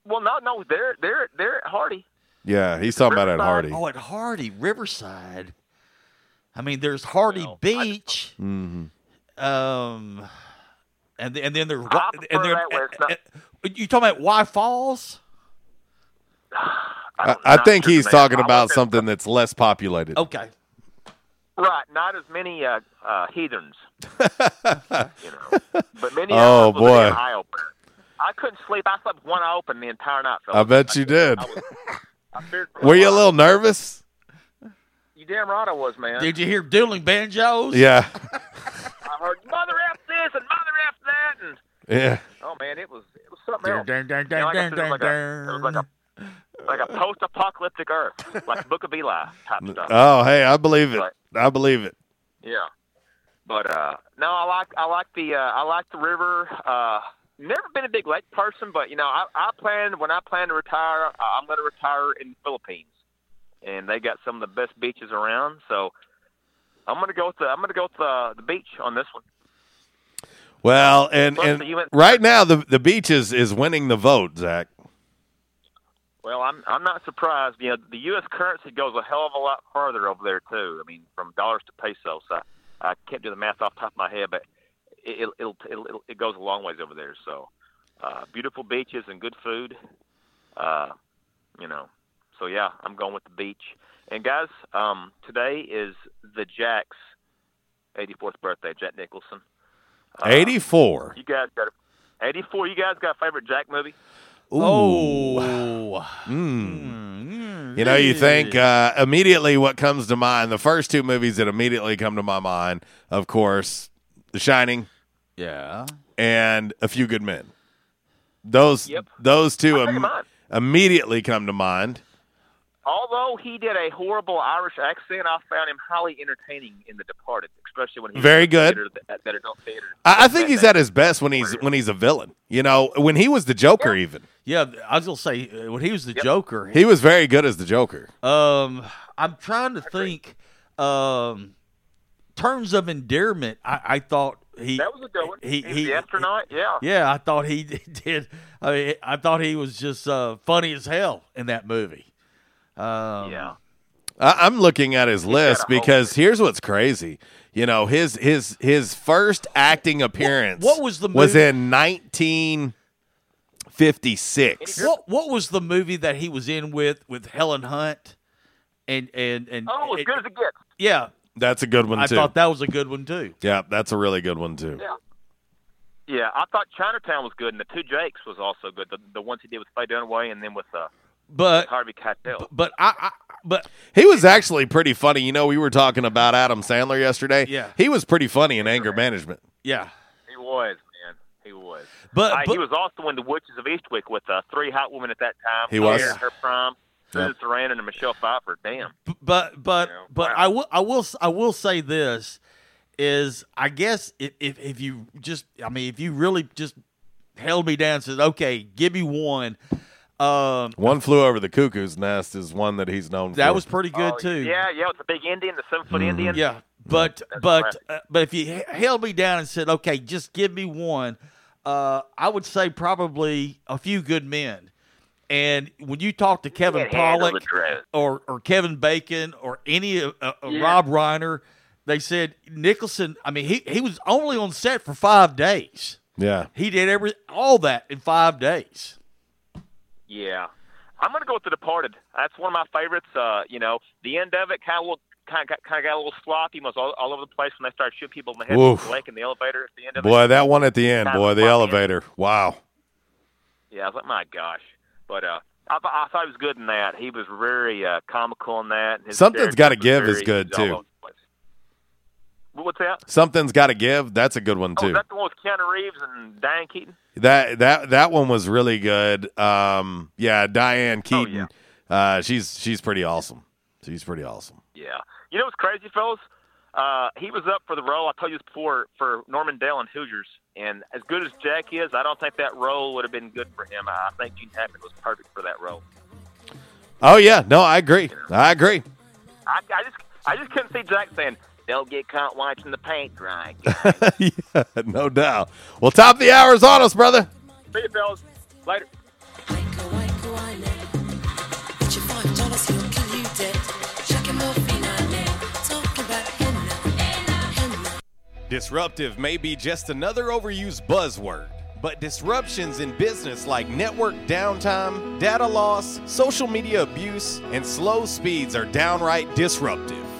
Well, no, no, they're they're they're at Hardy. Yeah, he's talking about at Hardy. Oh, at Hardy Riverside. I mean, there's Hardy Beach. hmm Um, and and then there's I and there, that where it's not- you talking about Y Falls? I, I think he's talking about something that's less populated. Okay. Right, not as many uh, uh, heathens. you know, but many. Oh, of them was boy. an eye opener. I couldn't sleep. I slept one eye open the entire night. I bet you did. I was, I Were you a little nervous? You damn right I was, man. Did you hear dueling banjos? Yeah. I heard mother f this and mother f that, and Yeah. oh man, it was it was something else. Dun, dun, You know, like I dun, it was like a- dun, it was like a like a post-apocalyptic Earth, like Book of Eli type stuff. Oh, hey, I believe it. But- I believe it. Yeah, but uh, no, I like I like the uh, I like the river. Uh, never been a big lake person, but you know, I, I plan when I plan to retire, I'm going to retire in the Philippines, and they got some of the best beaches around. So I'm going to go with the I'm going to go with the, the beach on this one. Well, and Plus, and right now the the beach is is winning the vote, Zach. Well, I'm I'm not surprised. You know, the U.S. currency goes a hell of a lot farther over there too. I mean, from dollars to pesos. I I can't do the math off the top of my head, but it it'll, it'll, it'll it goes a long ways over there. So, uh, beautiful beaches and good food. Uh, you know, so yeah, I'm going with the beach. And guys, um, today is the Jack's 84th birthday, Jack Nicholson. Uh, Eighty four. You guys got a, 84. You guys got a favorite Jack movie? Oh. Mm. You know, you think uh, immediately what comes to mind. The first two movies that immediately come to my mind, of course, The Shining Yeah. and A Few Good Men. Those Yep. those two im- immediately come to mind. Although he did a horrible Irish accent, I found him highly entertaining in The Departed, especially when he was Very in good. theater, at that adult theater. I, I think he's at his best when he's when he's a villain. You know, when he was the Joker, even Yeah, I was gonna say uh, when he was the Joker. he was very good as the Joker. Um, I'm trying to think. Um, terms of endearment, I, I thought he That was a good one. He, He's he, the astronaut, yeah. yeah, I thought he did. I mean, I thought he was just uh, funny as hell in that movie. Um, yeah. I, I'm looking at his list got a because here's what's crazy. You know, his his his first acting appearance. what was the was in 1956. What What was the movie that he was in with with Helen Hunt? And and and Oh, as it- good as it gets. yeah, That's a good one I too. thought that was a good one too. yeah, that's a really good one too. Yeah. Yeah, I thought Chinatown was good, and the Two Jakes was also good. The the ones he did with Faye Dunaway, and then with uh, But Harvey Keitel. but I, I but He was actually pretty funny. You know, we were talking about Adam Sandler yesterday. Yeah. He was pretty funny in anger management. yeah, He was, man. He was. But- Uh, but- he was also in The Witches of Eastwick with uh, three hot women at that time. He was. Her, her prime, Susan Yep. Sarandon, and Michelle Pfeiffer. Damn. but but You know, but wow. I will I will I will say this is I guess if if, if you just I mean if you really just held me down and said okay give me one um One flew over the cuckoo's nest is one that he's known for. that was pretty good Oh, too Yeah, yeah, with the big Indian, the seven Mm-hmm. foot Indian. yeah but That's but uh, but if you held me down and said okay just give me one uh I would say probably a few good men and when you talk to Kevin Can't Pollak or or Kevin Bacon or any of uh, uh, Yeah. Rob Reiner, they said Nicholson. I mean, he he was only on set for five days. yeah. He did every all that in five days. Yeah, I'm gonna go with The Departed. That's one of my favorites. Uh, you know, the end of it kind of kind of kind of got a little sloppy. Was all, all over the place when they started shooting people in the head with the lake in the elevator at the end of Boy, it. that one at the end, Kind boy, the elevator. Wow. Yeah, I was like, my gosh. But uh, I, th- I thought he was good in that. He was very uh, comical in that. His Something's Gotta was Give is good, too. Over the place. What's that? Something's got to give. That's a good one Oh, is too. that the one with Keanu Reeves and Diane Keaton? That that that one was really good. Um, yeah, Diane Keaton. Uh, she's she's pretty awesome. She's pretty awesome. Yeah. You know what's crazy, fellas? Uh, he was up for the role. I told you this before for Norman Dale and Hoosiers, and as good as Jack is, I don't think that role would have been good for him. I think Gene Hackman was perfect for that role. Oh yeah, no, I agree. I agree. I, I just, I just couldn't see Jack saying, "Don't get caught watching the paint dry." yeah, no doubt. Well, top of the hours on us, brother. See you, fellas. Later. Disruptive may be just another overused buzzword, but disruptions in business like network downtime, data loss, social media abuse, and slow speeds are downright disruptive.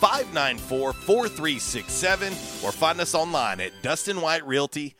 594 4367, or find us online at DustinWhiteRealty.com.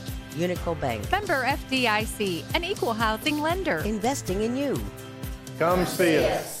Unico Bank. Member FDIC, an equal housing lender. Investing in you. Come see us.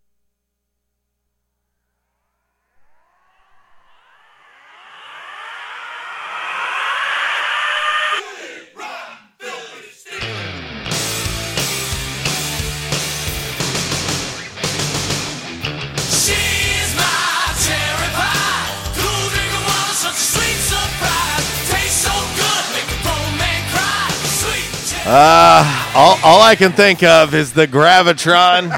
Uh, all, all I can think of is the Gravitron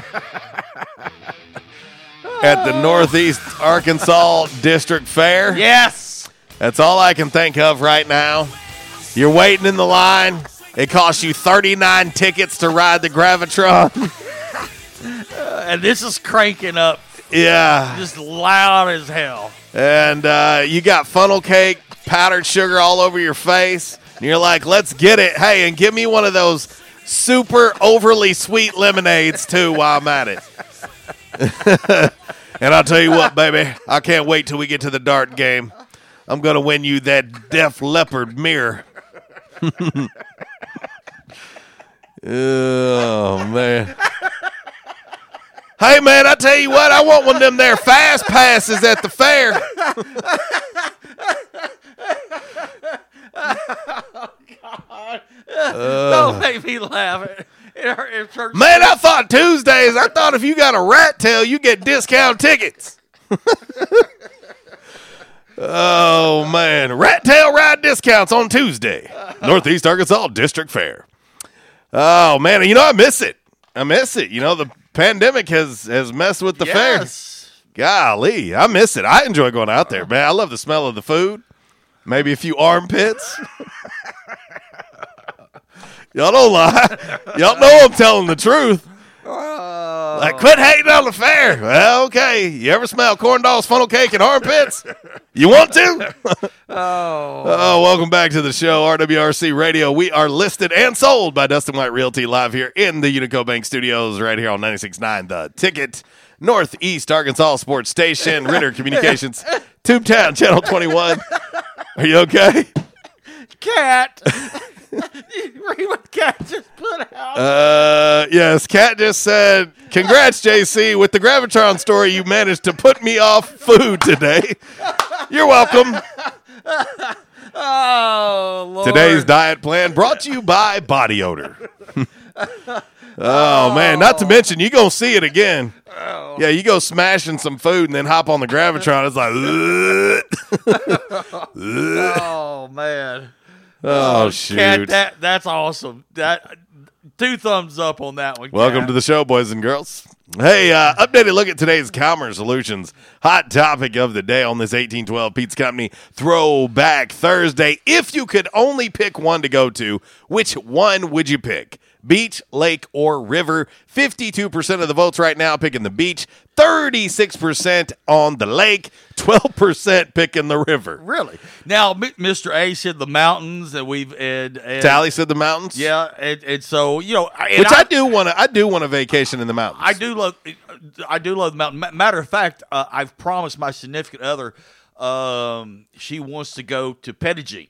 at the Northeast Arkansas District Fair. Yes. That's all I can think of right now. You're waiting in the line. It costs you 39 tickets to ride the Gravitron. and this is cranking up. Yeah. Just loud as hell. And uh, you got funnel cake, powdered sugar all over your face. And you're like, let's get it. Hey, and give me one of those super overly sweet lemonades too while I'm at it. and I'll tell you what, baby, I can't wait till we get to the dart game. I'm to win you that Def Leppard mirror. oh, man. Hey, man, I tell you what, I want one of them there fast passes at the fair. Oh, Don't make me laugh. It, it, hurt- it. Man, I thought Tuesdays, I thought if you got a rat tail, you get discount tickets. oh, man. Rat tail ride discounts on Tuesday. Northeast Arkansas District Fair. Oh, man. You know, I miss it. I miss it. You know, the pandemic has, has messed with the Yes. fair. Golly, I miss it. I enjoy going out there, man. I love the smell of the food. Maybe a few armpits. Y'all don't lie. Y'all know I'm telling the truth. Like, quit hating on the fair. Well, okay. You ever smell corn dogs, funnel cake, and armpits? You want to? Oh. Oh, welcome back to the show, RWRC Radio. We are listed and sold by Dustin White Realty live here in the Unico Bank Studios, right here on 96.9 The Ticket, Northeast Arkansas Sports Station, Ritter Communications, Tubetown Channel 21. Are you okay? Cat. Read what Cat just put out. Uh, yes, Cat just said, "Congrats, JC, with the Gravitron story. You managed to put me off food today. You're welcome." Oh, Lord. Today's diet plan brought to you by Body Odor. oh, man, not to mention you gonna see it again. Oh. Yeah, you go smashing some food and then hop on the Gravitron. It's like, oh man. Oh, Cat, shoot. that that's awesome. That two thumbs up on that one. Welcome Cat. to the show, boys and girls. Hey, uh, updated look at today's Commerce Solutions hot topic of the day on this 1812 Pizza Company Throwback Thursday. If you could only pick one to go to, which one would you pick? Beach, lake, or river? 52% of the votes right now picking the beach, 36% on the lake, 12% picking the river. Really? Now, M- Mr. A said the mountains, and we've and, and Tally said the mountains. Yeah, and, and so you know, Which I, do want to. I do want a vacation in the mountains. I do love. I do love the mountain. Matter of fact, uh, I've promised my significant other. Um, she wants to go to Petit Jean.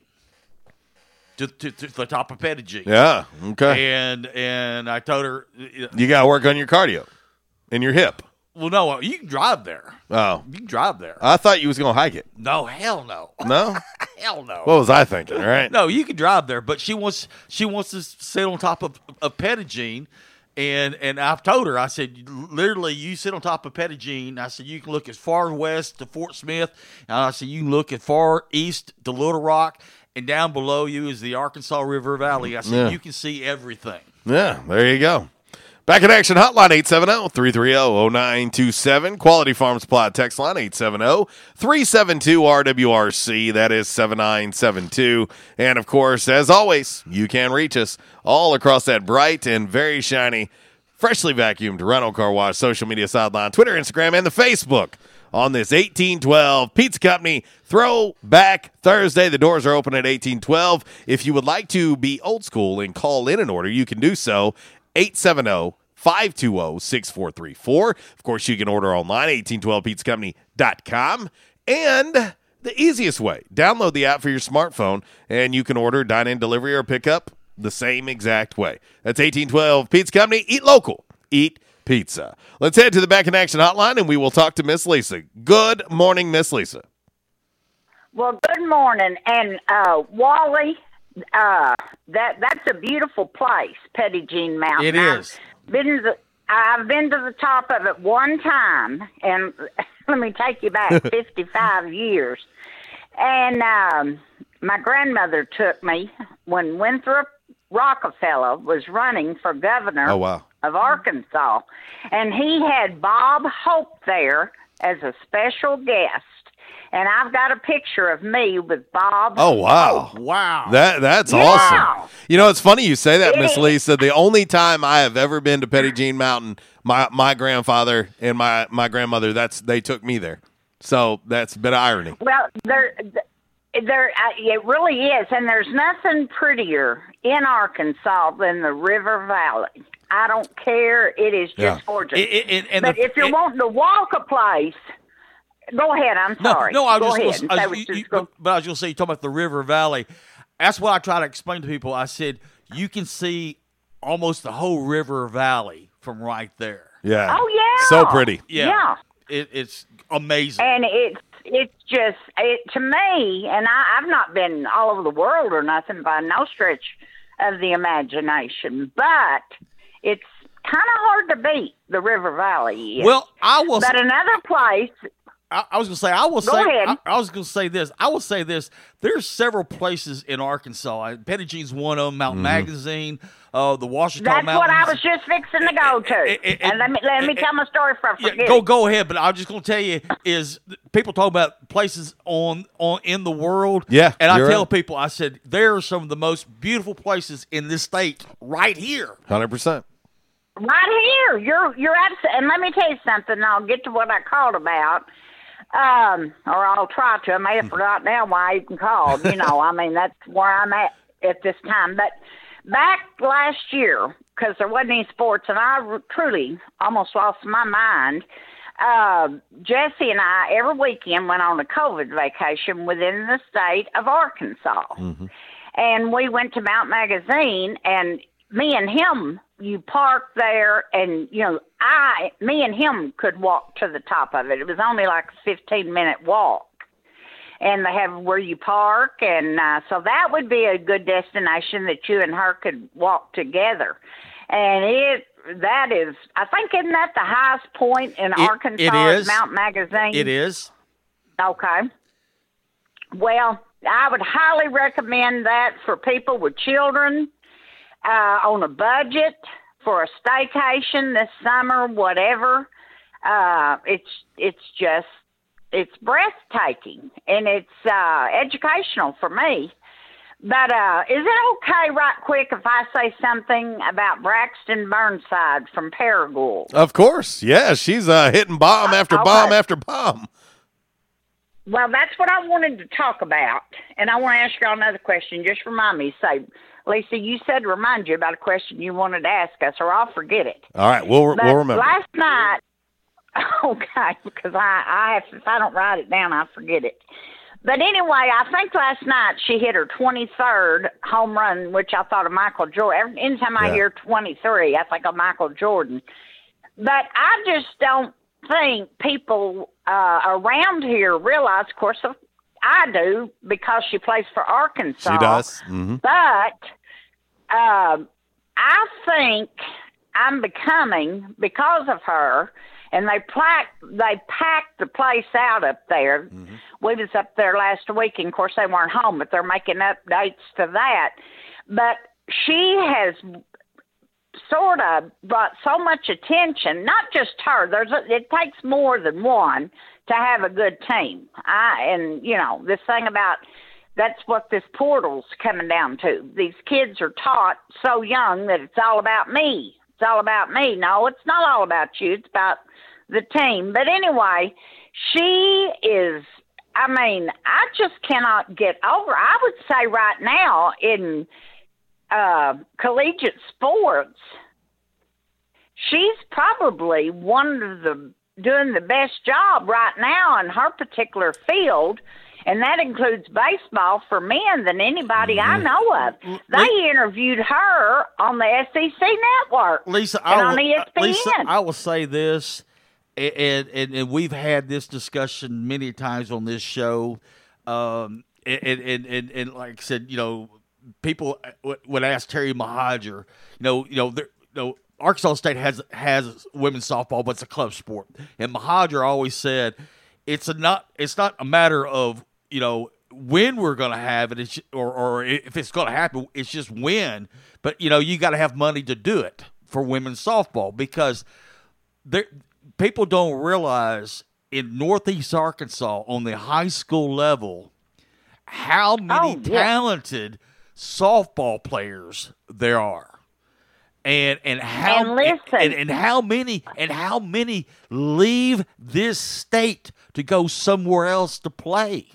To, to, to the top of Petit Jean. Yeah, okay. And and I told her, uh, You got to work on your cardio and your hip. well, no, you can drive there. Oh, You can drive there. I thought you was gonna hike it. No, hell no. No, hell no. what was I thinking? Right? No, you can drive there, but she wants she wants to sit on top of of Petit Jean, and and I've told her I said literally you sit on top of Petit Jean. I said you can look as far west to Fort Smith, and I said you can look as far east to Little Rock, and down below you is the Arkansas River Valley. I said Yeah. you can see everything. Yeah, there you go. Back in action hotline 870-330-0927. Quality Farm Supply text line 870-372-RWRC. That is 7972. And of course, as always, you can reach us all across that bright and very shiny, freshly vacuumed Rhino car wash social media sideline, Twitter, Instagram, and the Facebook on this 1812 Pizza Company Throwback Thursday. The doors are open at 1812. If you would like to be old school and call in an order, you can do so 870 520 6434. Of course, you can order online 1812pizzacompany.com. And the easiest way, download the app for your smartphone and you can order dine in delivery or pickup the same exact way. That's 1812 Pizza Company. Eat local. Eat pizza. Let's head to the back in action hotline and we will talk to Miss Lisa. Good morning, Miss Lisa. Well, good morning, and uh, Wally. Uh, that that's a beautiful place, Petit Jean Mountain. It is. I've. Been to the, I've been to the top of it one time, and let me take you back fifty-five years. And um, my grandmother took me when Winthrop Rockefeller was running for governor Oh, wow. Of Arkansas, and he had Bob Hope there as a special guest. And I've got a picture of me with Bob. Oh wow. Wow. That that's Yeah. awesome. You know, it's funny you say that, Miss. Lisa. The only time I have ever been to Petit Jean Mountain, my my grandfather and my my grandmother, that's they took me there. So that's a bit of irony. Well, there, there, uh, it really is, and there's nothing prettier in Arkansas than the River Valley. I don't care; it is just Yeah. gorgeous. It- it- and- and but the- if you're it- wanting to walk a place, go ahead. I'm No, sorry. no, I was ahead. just, and I say was, you- you- you- but, but I was going to say, you talking about the River Valley. That's what I try to explain to people. I said, you can see almost the whole River Valley from right there. Yeah. Oh yeah. So pretty. Yeah. Yeah. It, it's amazing. And it's it's just it to me, and I, I've not been all over the world or nothing by no stretch of the imagination, but it's kind of hard to beat the River Valley. is. Well, I will. But another place, I, I was going to say, I will Go say, ahead. I, I was going to say this. I will say this. There's several places in Arkansas. Petit Jean's one of them. Mountain Mm-hmm. Magazine, uh, the Washington that's Mountains. what I was just fixing to go to. and let me let me tell my story for Yeah, go go ahead, but I'm just going to tell you is people talk about places on on in the world. Yeah, and I tell right. people, I said there are some of the most beautiful places in this state right here. Hundred percent. Right here, you're you're absolutely. And let me tell you something. and I'll get to what I called about, um, or I'll try to. I may have forgotten now why I even called. You know, I mean that's where I'm at at this time. But back last year, because there wasn't any sports, and I truly almost lost my mind. Uh, Jesse and I every weekend went on a COVID vacation within the state of Arkansas. and we went to Mount Magazine, and me and him, you park there, and you know, I, me and him could walk to the top of it. It was only like a fifteen minute walk, and they have where you park, and uh, so that would be a good destination that you and her could walk together, and it. That is, I think, isn't that the highest point in Arkansas? it is. Mount Magazine. It is. Okay. Well, I would highly recommend that for people with children uh, on a budget for a staycation this summer, whatever. Uh, it's it's just it's breathtaking and it's uh, educational for me. But uh, is it okay, right quick, if I say something about Braxton Burnside from Paragould? Of course, yeah. She's uh, hitting bomb after okay. bomb after bomb. Well, that's what I wanted to talk about, and I want to ask y'all another question. Just remind me. Say, Lisa, you said remind you about a question you wanted to ask us, or I'll forget it. All right, we'll But we'll remember. Last night, okay, because I, I have, if I don't write it down, I forget it. But anyway, I think last night she hit her 23rd home run, which I thought of Michael Jordan. Anytime I hear 23, I think of Michael Jordan. But I just don't think people uh, around here realize, of course, I do because she plays for Arkansas. She does. hmm But um, I think I'm becoming because of her, and they plaque, they packed the place out up there. We was up there last week, and of course they weren't home, but they're making updates to that. But she has sort of brought so much attention. Not just her. There's a, it takes more than one to have a good team. I and you know this thing about that's what this portal's coming down to. These kids are taught so young that it's all about me. It's all about me. No, it's not all about you. It's about the team. But anyway, she is. I mean, I just cannot get over. I would say right now in uh, collegiate sports, she's probably one of the doing the best job right now in her particular field. And that includes baseball for men than anybody I mm. know of. Mm, they interviewed her on the SEC network Lisa, and I on uh, E will, ESPN. Lisa, I will say this, and, and and we've had this discussion many times on this show, um, and, and and and like I said, you know, people uh, would ask Terry Mohajir, you know, you know, there, you know, Arkansas State has has women's softball, but it's a club sport, and Mohajir always said it's a not it's not a matter of you know when we're going to have it, it's, or or if it's going to happen, it's just when. But you know, you got to have money to do it for women's softball because there people don't realize in Northeast Arkansas on the high school level how many Oh, yeah. talented softball players there are. And and how And listen. and, and how many and how many leave this state to go somewhere else to play.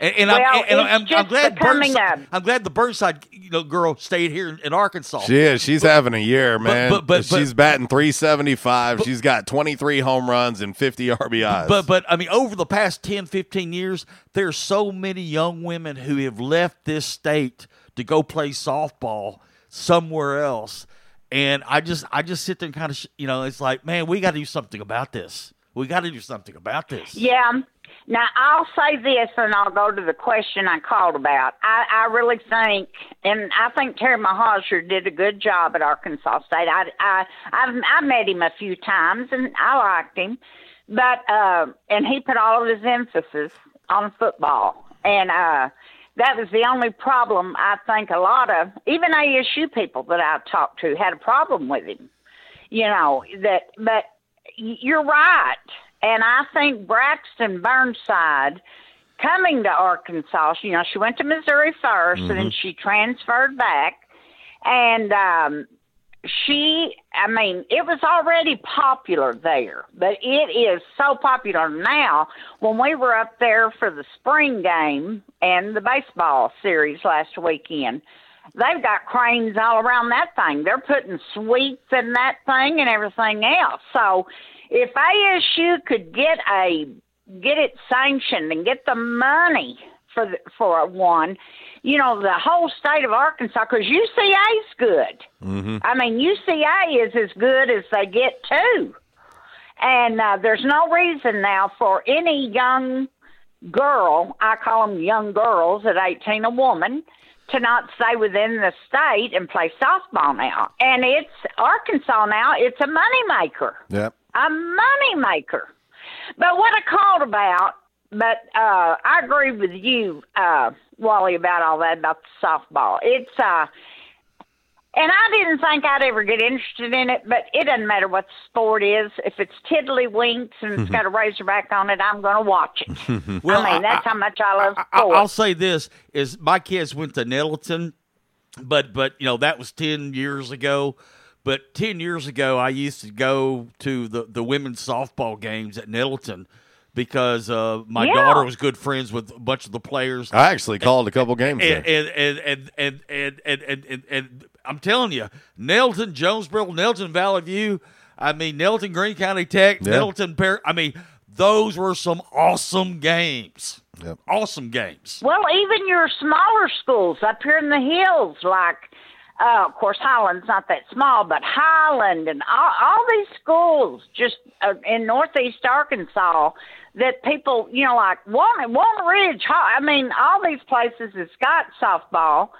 And, and Well, I'm, and it's I'm, I'm glad Burnside, a- I'm glad the Burnside you know girl stayed here in, in Arkansas. She is. She's having a year, man. but- but- she's batting 375. she's got 23 home runs and 50 RBIs. But but I mean, over the past 10, 15 years, there's so many young women who have left this state to go play softball somewhere else, and I just I just sit there and kind of you know it's like man, we got to do something about this. We got to do something about this. Yeah. Now I'll say this, and I'll go to the question I called about. I, I really think, and I think Terry Mohajir did a good job at Arkansas State. I, I, I've I met him a few times, and I liked him, but uh, and he put all of his emphasis on football, and uh, that was the only problem I think a lot of even ASU people that I talked to had a problem with him. You know that, but y- you're right. And I think Braxton Burnside coming to Arkansas, you know, she went to Missouri 1st and then Mhm. she transferred back. And um she I mean, it was already popular there, but it is so popular now. When we were up there for the spring game and the baseball series last weekend, they've got cranes all around that thing. They're putting suites in that thing and everything else. So if ASU could get a get it sanctioned and get the money for the, for one. You know, the whole state of Arkansas, because UCA is good. Mm-hmm. I mean, UCA is as good as they get too. And uh, there's no reason now for any young girl, I call them young girls at 18, a woman, to not stay within the state and play softball now. And it's Arkansas now, it's a moneymaker, Yep. a moneymaker. But what I called about, but uh, I agree with you, uh, Wally, about all that about the softball. It's uh, and I didn't think I'd ever get interested in it, but it doesn't matter what the sport is. If it's tiddlywinks and it's got a razorback on it, I'm going to watch it. Well, I mean, that's how much I love I, sport. I'll say this: is my kids went to Nettleton, but but you know that was ten years ago. But ten years ago, I used to go to the the women's softball games at Nettleton because uh, my Yeah. daughter was good friends with a bunch of the players. I actually called a couple games and there. and and and and and and, and, and, and I'm telling you, Nettleton, Jonesboro, Nettleton, Valley View. I mean, Nettleton, Greene County Tech, Yeah. Nettleton, Par- I mean, those were some awesome games. Yep. Awesome games. Well, even your smaller schools up here in the hills, like, uh, of course, Highland's not that small, but Highland and all, all these schools just uh, in northeast Arkansas that people, you know, like Walnut, Walnut Ridge, Hi- I mean, all these places that's got softball.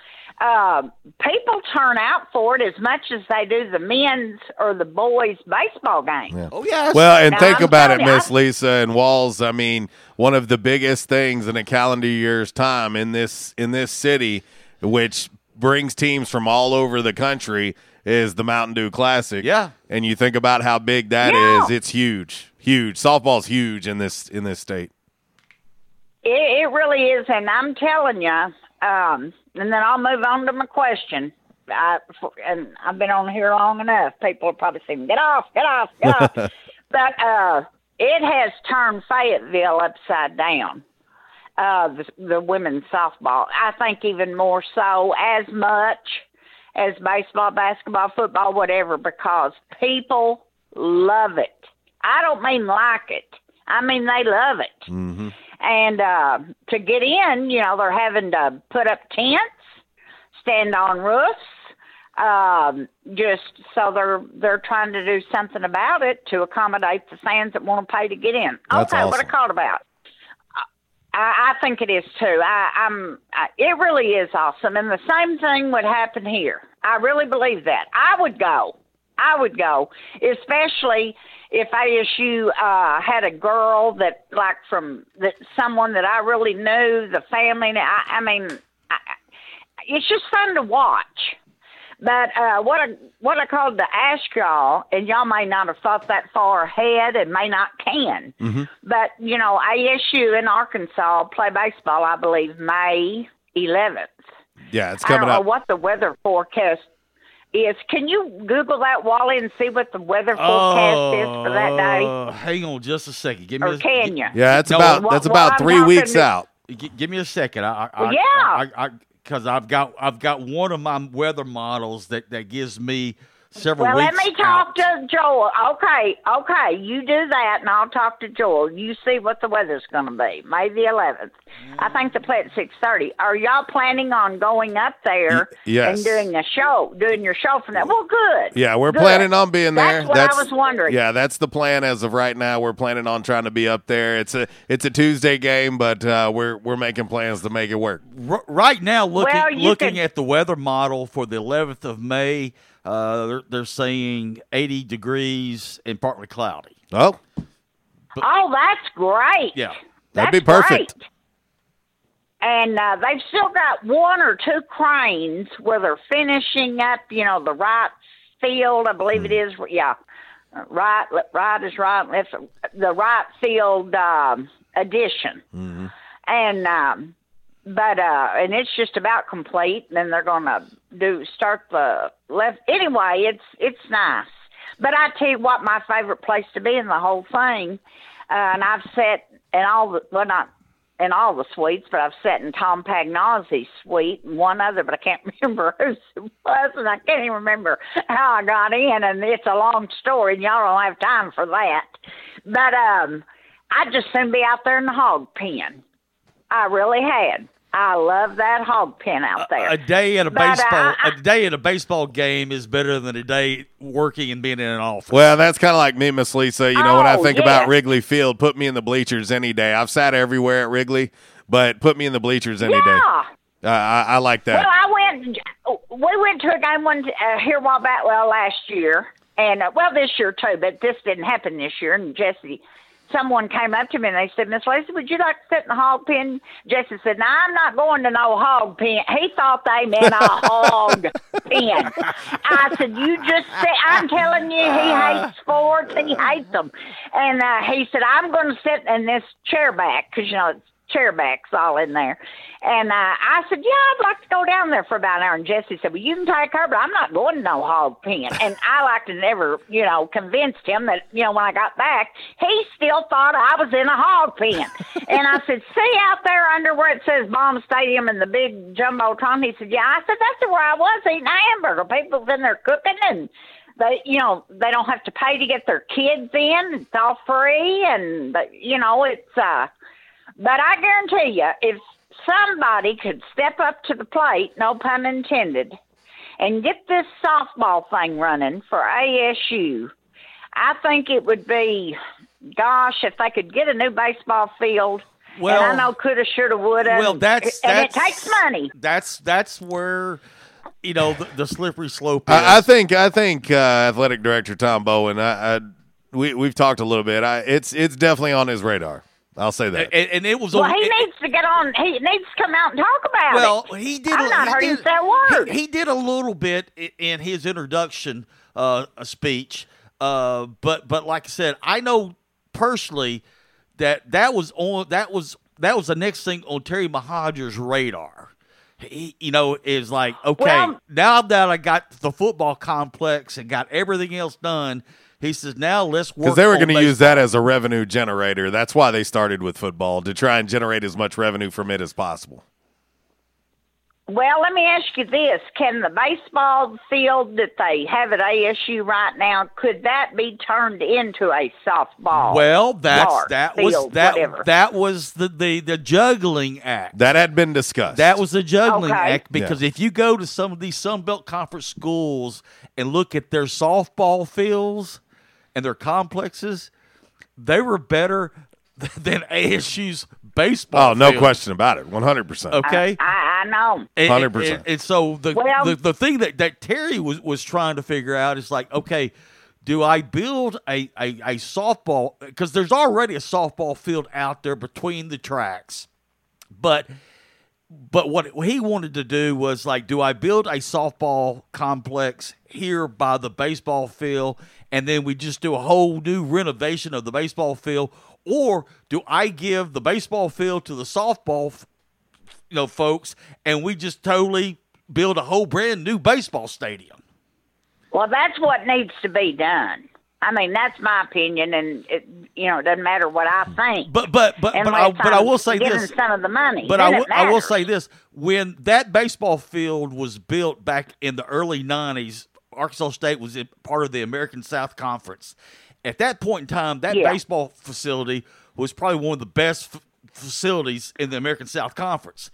Uh, people turn out for it as much as they do the men's or the boys' baseball game. Oh yes. Well, and Now, think I'm about it, Miss Lisa and Walls. I mean, one of the biggest things in a calendar year's time in this in this city, which brings teams from all over the country, is the Mountain Dew Classic. Yeah. and you think about how big that is. Yeah. It's huge, huge. Softball's huge in this in this state. It, it really is, and I'm telling you. Um, and then I'll move on to my question. I, for, and I've been on here long enough. People are probably saying, "Get off, get off, get off." but uh, it has turned Fayetteville upside down. Uh, the, the women's softball. I think even more so, as much as baseball, basketball, football, whatever, because people love it. I don't mean like it. I mean they love it Mm-hmm. and uh, to get in, you know, they're having to put up tents, stand on roofs, um, just so they're they're trying to do something about it to accommodate the fans that want to pay to get in. That's okay, what. I called about. I, I think it is too. I, I'm. I, it really is awesome, and the same thing would happen here. I really believe that. I would go. I would go, especially if ASU uh, had a girl that, like, from that someone that I really knew, the family. I, I mean, I, it's just fun to watch. But uh, what I what I called to ask y'all, and y'all may not have thought that far ahead, and may not can. Mm-hmm. But you know, ASU in Arkansas play baseball. I believe May 11th. Yeah, it's coming I coming don't know up. what the weather forecast is. Can you Google that, Wally, and see what the weather forecast is for that day? Uh, hang on just a second. Give me Or a, can you? Yeah, it's No, about Well, that's well, about I'm three weeks to- out. G- give me a second. I, I, Well, I- yeah. I, because I've got I've got one of my weather models that that gives me several Well, let weeks me talk out. to Joel. Okay, okay, you do that, and I'll talk to Joel. You see what the weather's going to be. May the 11th. I think the play at six thirty. Are y'all planning on going up there yes. and doing a show, doing your show from there? Well, good. Yeah, we're Good. planning on being there. That's what I was wondering. Yeah, that's the plan as of right now. We're planning on trying to be up there. It's a it's a Tuesday game, but uh, we're we're making plans to make it work. R- right now, looking Well, looking could- at the weather model for the 11th of May, uh, they're, they're saying 80 degrees and partly cloudy. Oh, Oh, that's great. Yeah, that'd be perfect. great. And uh, they've still got one or two cranes where they're finishing up, you know, the right field, I believe it is. Yeah, right, right is right, left, the right field um, addition. Mm-hmm. And um, but uh, and it's just about complete. And then they're to do start the left. Anyway, it's it's nice. But I tell you what, my favorite place to be in the whole thing, uh, and I've sat in all the well not in all the suites, but I've sat in Tom Pagnozzi's suite and one other, but I can't remember whose it was, and I can't even remember how I got in. And it's a long story, and y'all don't have time for that. But um, I just soon be out there in the hog pen. I really had. I love that hog pen out there. A day at a But, uh, baseball I- a day at a baseball game is better than a day working and being in an office. Well, that's kind of like me, Miss Lisa. You know, when I Oh, think about. Wrigley Field, put me in the bleachers any day. I've sat everywhere at Wrigley, but put me in the bleachers any day. Yeah. Uh, I, I like that. Well, I went. We went to a game one uh, here a while back. Well, last year, and uh, well, this year too. But this didn't happen this year. And Jesse, someone came up to me and they said, "Miss Lacey, would you like to sit in the hog pen?" Jesse said, "No, I'm not going to no hog pen." He thought they meant a hog pen. I said, "You just sit. I'm telling you, he hates sports. He hates them. And uh, he said, "I'm going to sit in this chair back because you know it's chair backs all in there." And uh, I said, "Yeah, I'd like to go down there for about an hour." And Jesse said, "Well, you can take her, but I'm not going to no hog pen." And I like to never, you know, convinced him that you know when I got back, he still thought I was in a hog pen. and I said, "See out there under where it says Baum Stadium and the big jumbotron?" He said, "Yeah." I said, "That's where I was eating a hamburger. People's in there cooking and." They, you know, they don't have to pay to get their kids in. It's all free, and but, you know, it's. uh But I guarantee you, if somebody could step up to the plate, no pun intended, and get this softball thing running for ASU, I think it would be, gosh, if they could get a new baseball field. Well- and I know coulda, shoulda, woulda. Well, and- that's and that's it takes money. That's that's where you know the, the slippery slope is. I, I think I think uh, athletic director Tom Bowen. I, I we we've talked a little bit. I, it's it's definitely on his radar. I'll say that. and, and it was Well, on- he needs to get on. He needs to come out and talk about Well, it. he did. I've a- not he heard him did- say word. He, he did a little bit in his introduction uh, speech, uh, but but like I said, I know personally that that was on that was that was the next thing on Terry Mohajir's radar. He, you know, is like okay, Well- now that I got the football complex and got everything else done, he says now let's work Because they were going to use that as a revenue generator. That's why they started with football to try and generate as much revenue from it as possible. Well, let me ask you this: Can the baseball field that they have at ASU right now could that be turned into a softball? Well, that's yard, that was that whatever. that was the, the the juggling act. That had been discussed. That was the juggling Okay. act because if you go to some of these Sun Belt Conference schools and look at their softball fields and their complexes, they were better than ASU's baseball. Oh, no field. question about it. One hundred percent. Okay. I, I know. And- and- 100%. And, and so the, Well- the the thing that, that Terry was, was trying to figure out is like, okay, do I build a, a, a softball because there's already a softball field out there between the tracks, but but what he wanted to do was like, do I build a softball complex here by the baseball field, and then we just do a whole new renovation of the baseball field, or do I give the baseball field to the softball, you know, folks, and we just totally build a whole brand new baseball stadium? Well, that's what needs to be done. I mean, that's my opinion, and it, you know, it doesn't matter what I think. But but but but I, but I will say this. some of the money. But I will, I will say this: when that baseball field was built back in the early '90s, Arkansas State was part of the American South Conference. At that point in time, that Yeah. baseball facility was probably one of the best f- facilities in the American South Conference.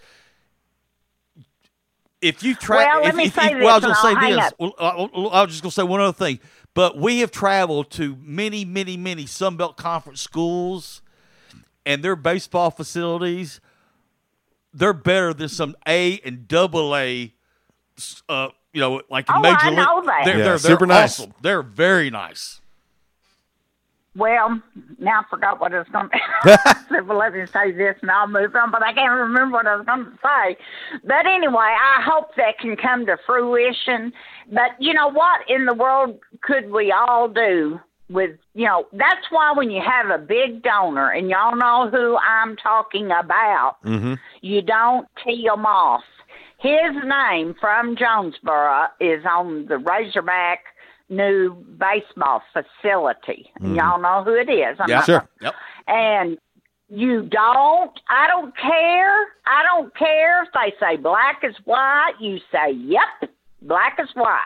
If you track, Well, let me if, say if- well, I was this, going to say this. Well, I, I was just going to say one other thing. But we have traveled to many, many, many Sun Belt Conference schools, and their baseball facilities they're better than some A and double A, uh, you know, like in Oh, major I league. that. They're, Yeah, they're, super they're nice. awesome. They're very nice. Well, now I forgot what I was going to say. well, let me say this and I'll move on, but I can't remember what I was going to say. But anyway, I hope that can come to fruition. But you know what in the world could we all do with, you know, that's why when you have a big donor, and y'all know who I'm talking about, Mm-hmm. you don't tee 'em off. His name from Jonesboro is on the Razorback new baseball facility. Mhm. Y'all know who it is. I'm Yeah, not- sure. Yep. And you don't, I don't care. I don't care if they say black is white. You say, yep, black is white.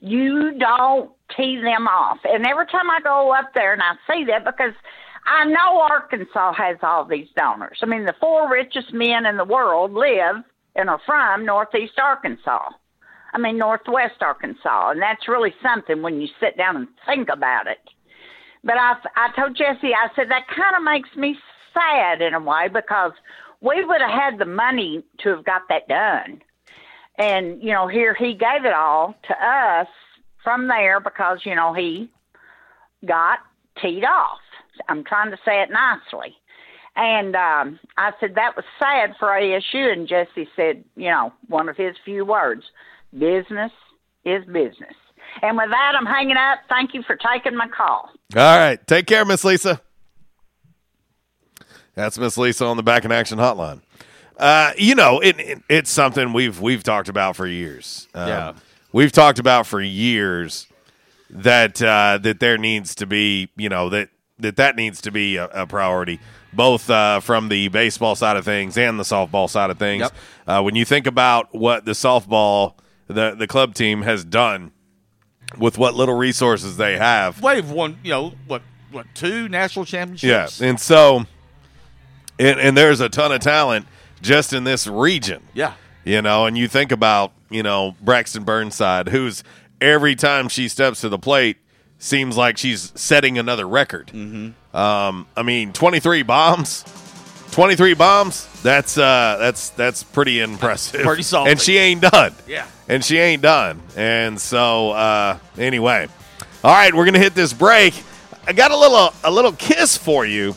You don't tee them off. And every time I go up there and I see that, because I know Arkansas has all these donors. I mean, the four richest men in the world live and are from Northeast Arkansas. I mean, Northwest Arkansas, and that's really something when you sit down and think about it. But I, I told Jesse, I said that kind of makes me sad in a way because we would have had the money to have got that done. And you know, here he gave it all to us from there because you know he got teed off. I'm trying to say it nicely. And um, I said that was sad for ASU, and Jesse said, you know, one of his few words: "Business is business." And with that, I'm hanging up. Thank you for taking my call. All right. Take care, Miss Lisa. That's Miss Lisa on the Back in Action Hotline. Uh, you know, it, it, it's something we've we've talked about for years. Um, Yeah. we've talked about for years that uh, that there needs to be, you know, that that that needs to be a, a priority, both uh, from the baseball side of things and the softball side of things. Uh, when you think about what the softball, the the club team has done with what little resources they have, They've won, you know, what, what, two national championships? yeah, and so, and, and there's a ton of talent just in this region. Yeah. You know, and you think about, you know, Braxton Burnside, who's every time she steps to the plate seems like she's setting another record. Mm-hmm. Um, I mean, 23 bombs. 23 bombs. That's uh that's that's pretty impressive. Pretty solid. And she ain't done. Yeah. And she ain't done. And so uh anyway. All right, we're going to hit this break. I got a little a little kiss for you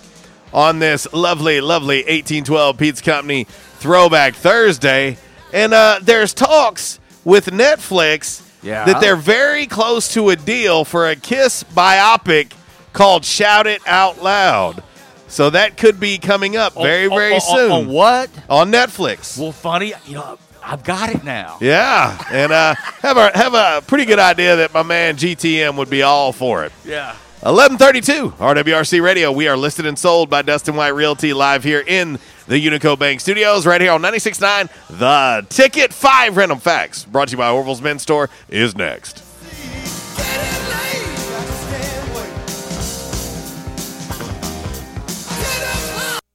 on this lovely, lovely 1812 Pizza Company Throwback Thursday. And uh, there's talks with Netflix Yeah. that they're very close to a deal for a Kiss biopic called Shout It Out Loud. So that could be coming up very, On- very on- soon. on what? On Netflix. Well, funny, you know, I've got it now. Yeah, and uh, have a have a pretty good idea that my man GTM would be all for it. Yeah. 1132 RWRC Radio. We are listed and sold by Dustin White Realty live here in the Unico Bank Studios, right here on 96.9 The Ticket. Five random facts brought to you by Orville's Men's Store is next.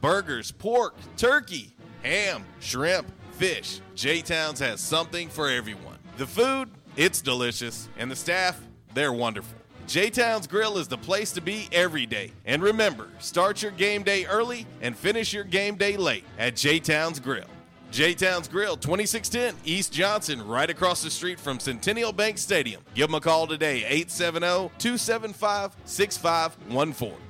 burgers, pork, turkey, ham, shrimp, fish. J Towns has something for everyone. The food, it's delicious, and the staff, they're wonderful. J Town's Grill is the place to be every day. And remember, start your game day early and finish your game day late at J Town's Grill. J Town's Grill, 2610 East Johnson, right across the street from Centennial Bank Stadium. Give them a call today, 870 275 6514.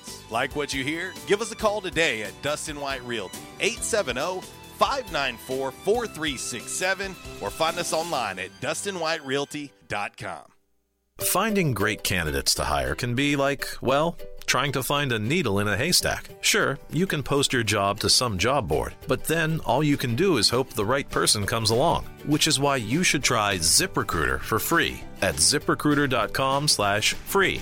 Like what you hear? Give us a call today at Dustin White Realty, 870 594 4367, or find us online at DustinWhiteRealty.com. Finding great candidates to hire can be like, well, trying to find a needle in a haystack. Sure, you can post your job to some job board, but then all you can do is hope the right person comes along, which is why you should try ZipRecruiter for free at ziprecruiter.com/free.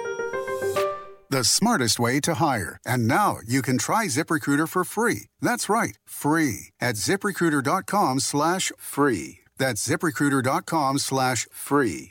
The smartest way to hire. And now you can try ZipRecruiter for free. That's right, free at ziprecruiter.com slash free. That's ziprecruiter.com slash free.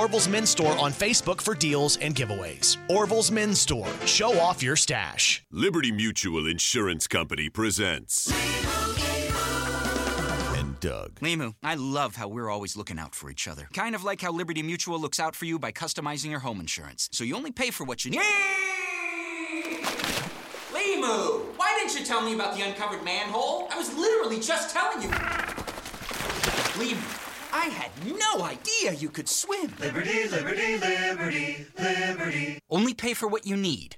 Orville's Men's Store on Facebook for deals and giveaways. Orville's Men's Store. Show off your stash. Liberty Mutual Insurance Company presents. And Doug. Limu, I love how we're always looking out for each other. Kind of like how Liberty Mutual looks out for you by customizing your home insurance. So you only pay for what you need. Limu, why didn't you tell me about the uncovered manhole? I was literally just telling you. Limu, I had no idea you could swim. Liberty, liberty, liberty, liberty. Only pay for what you need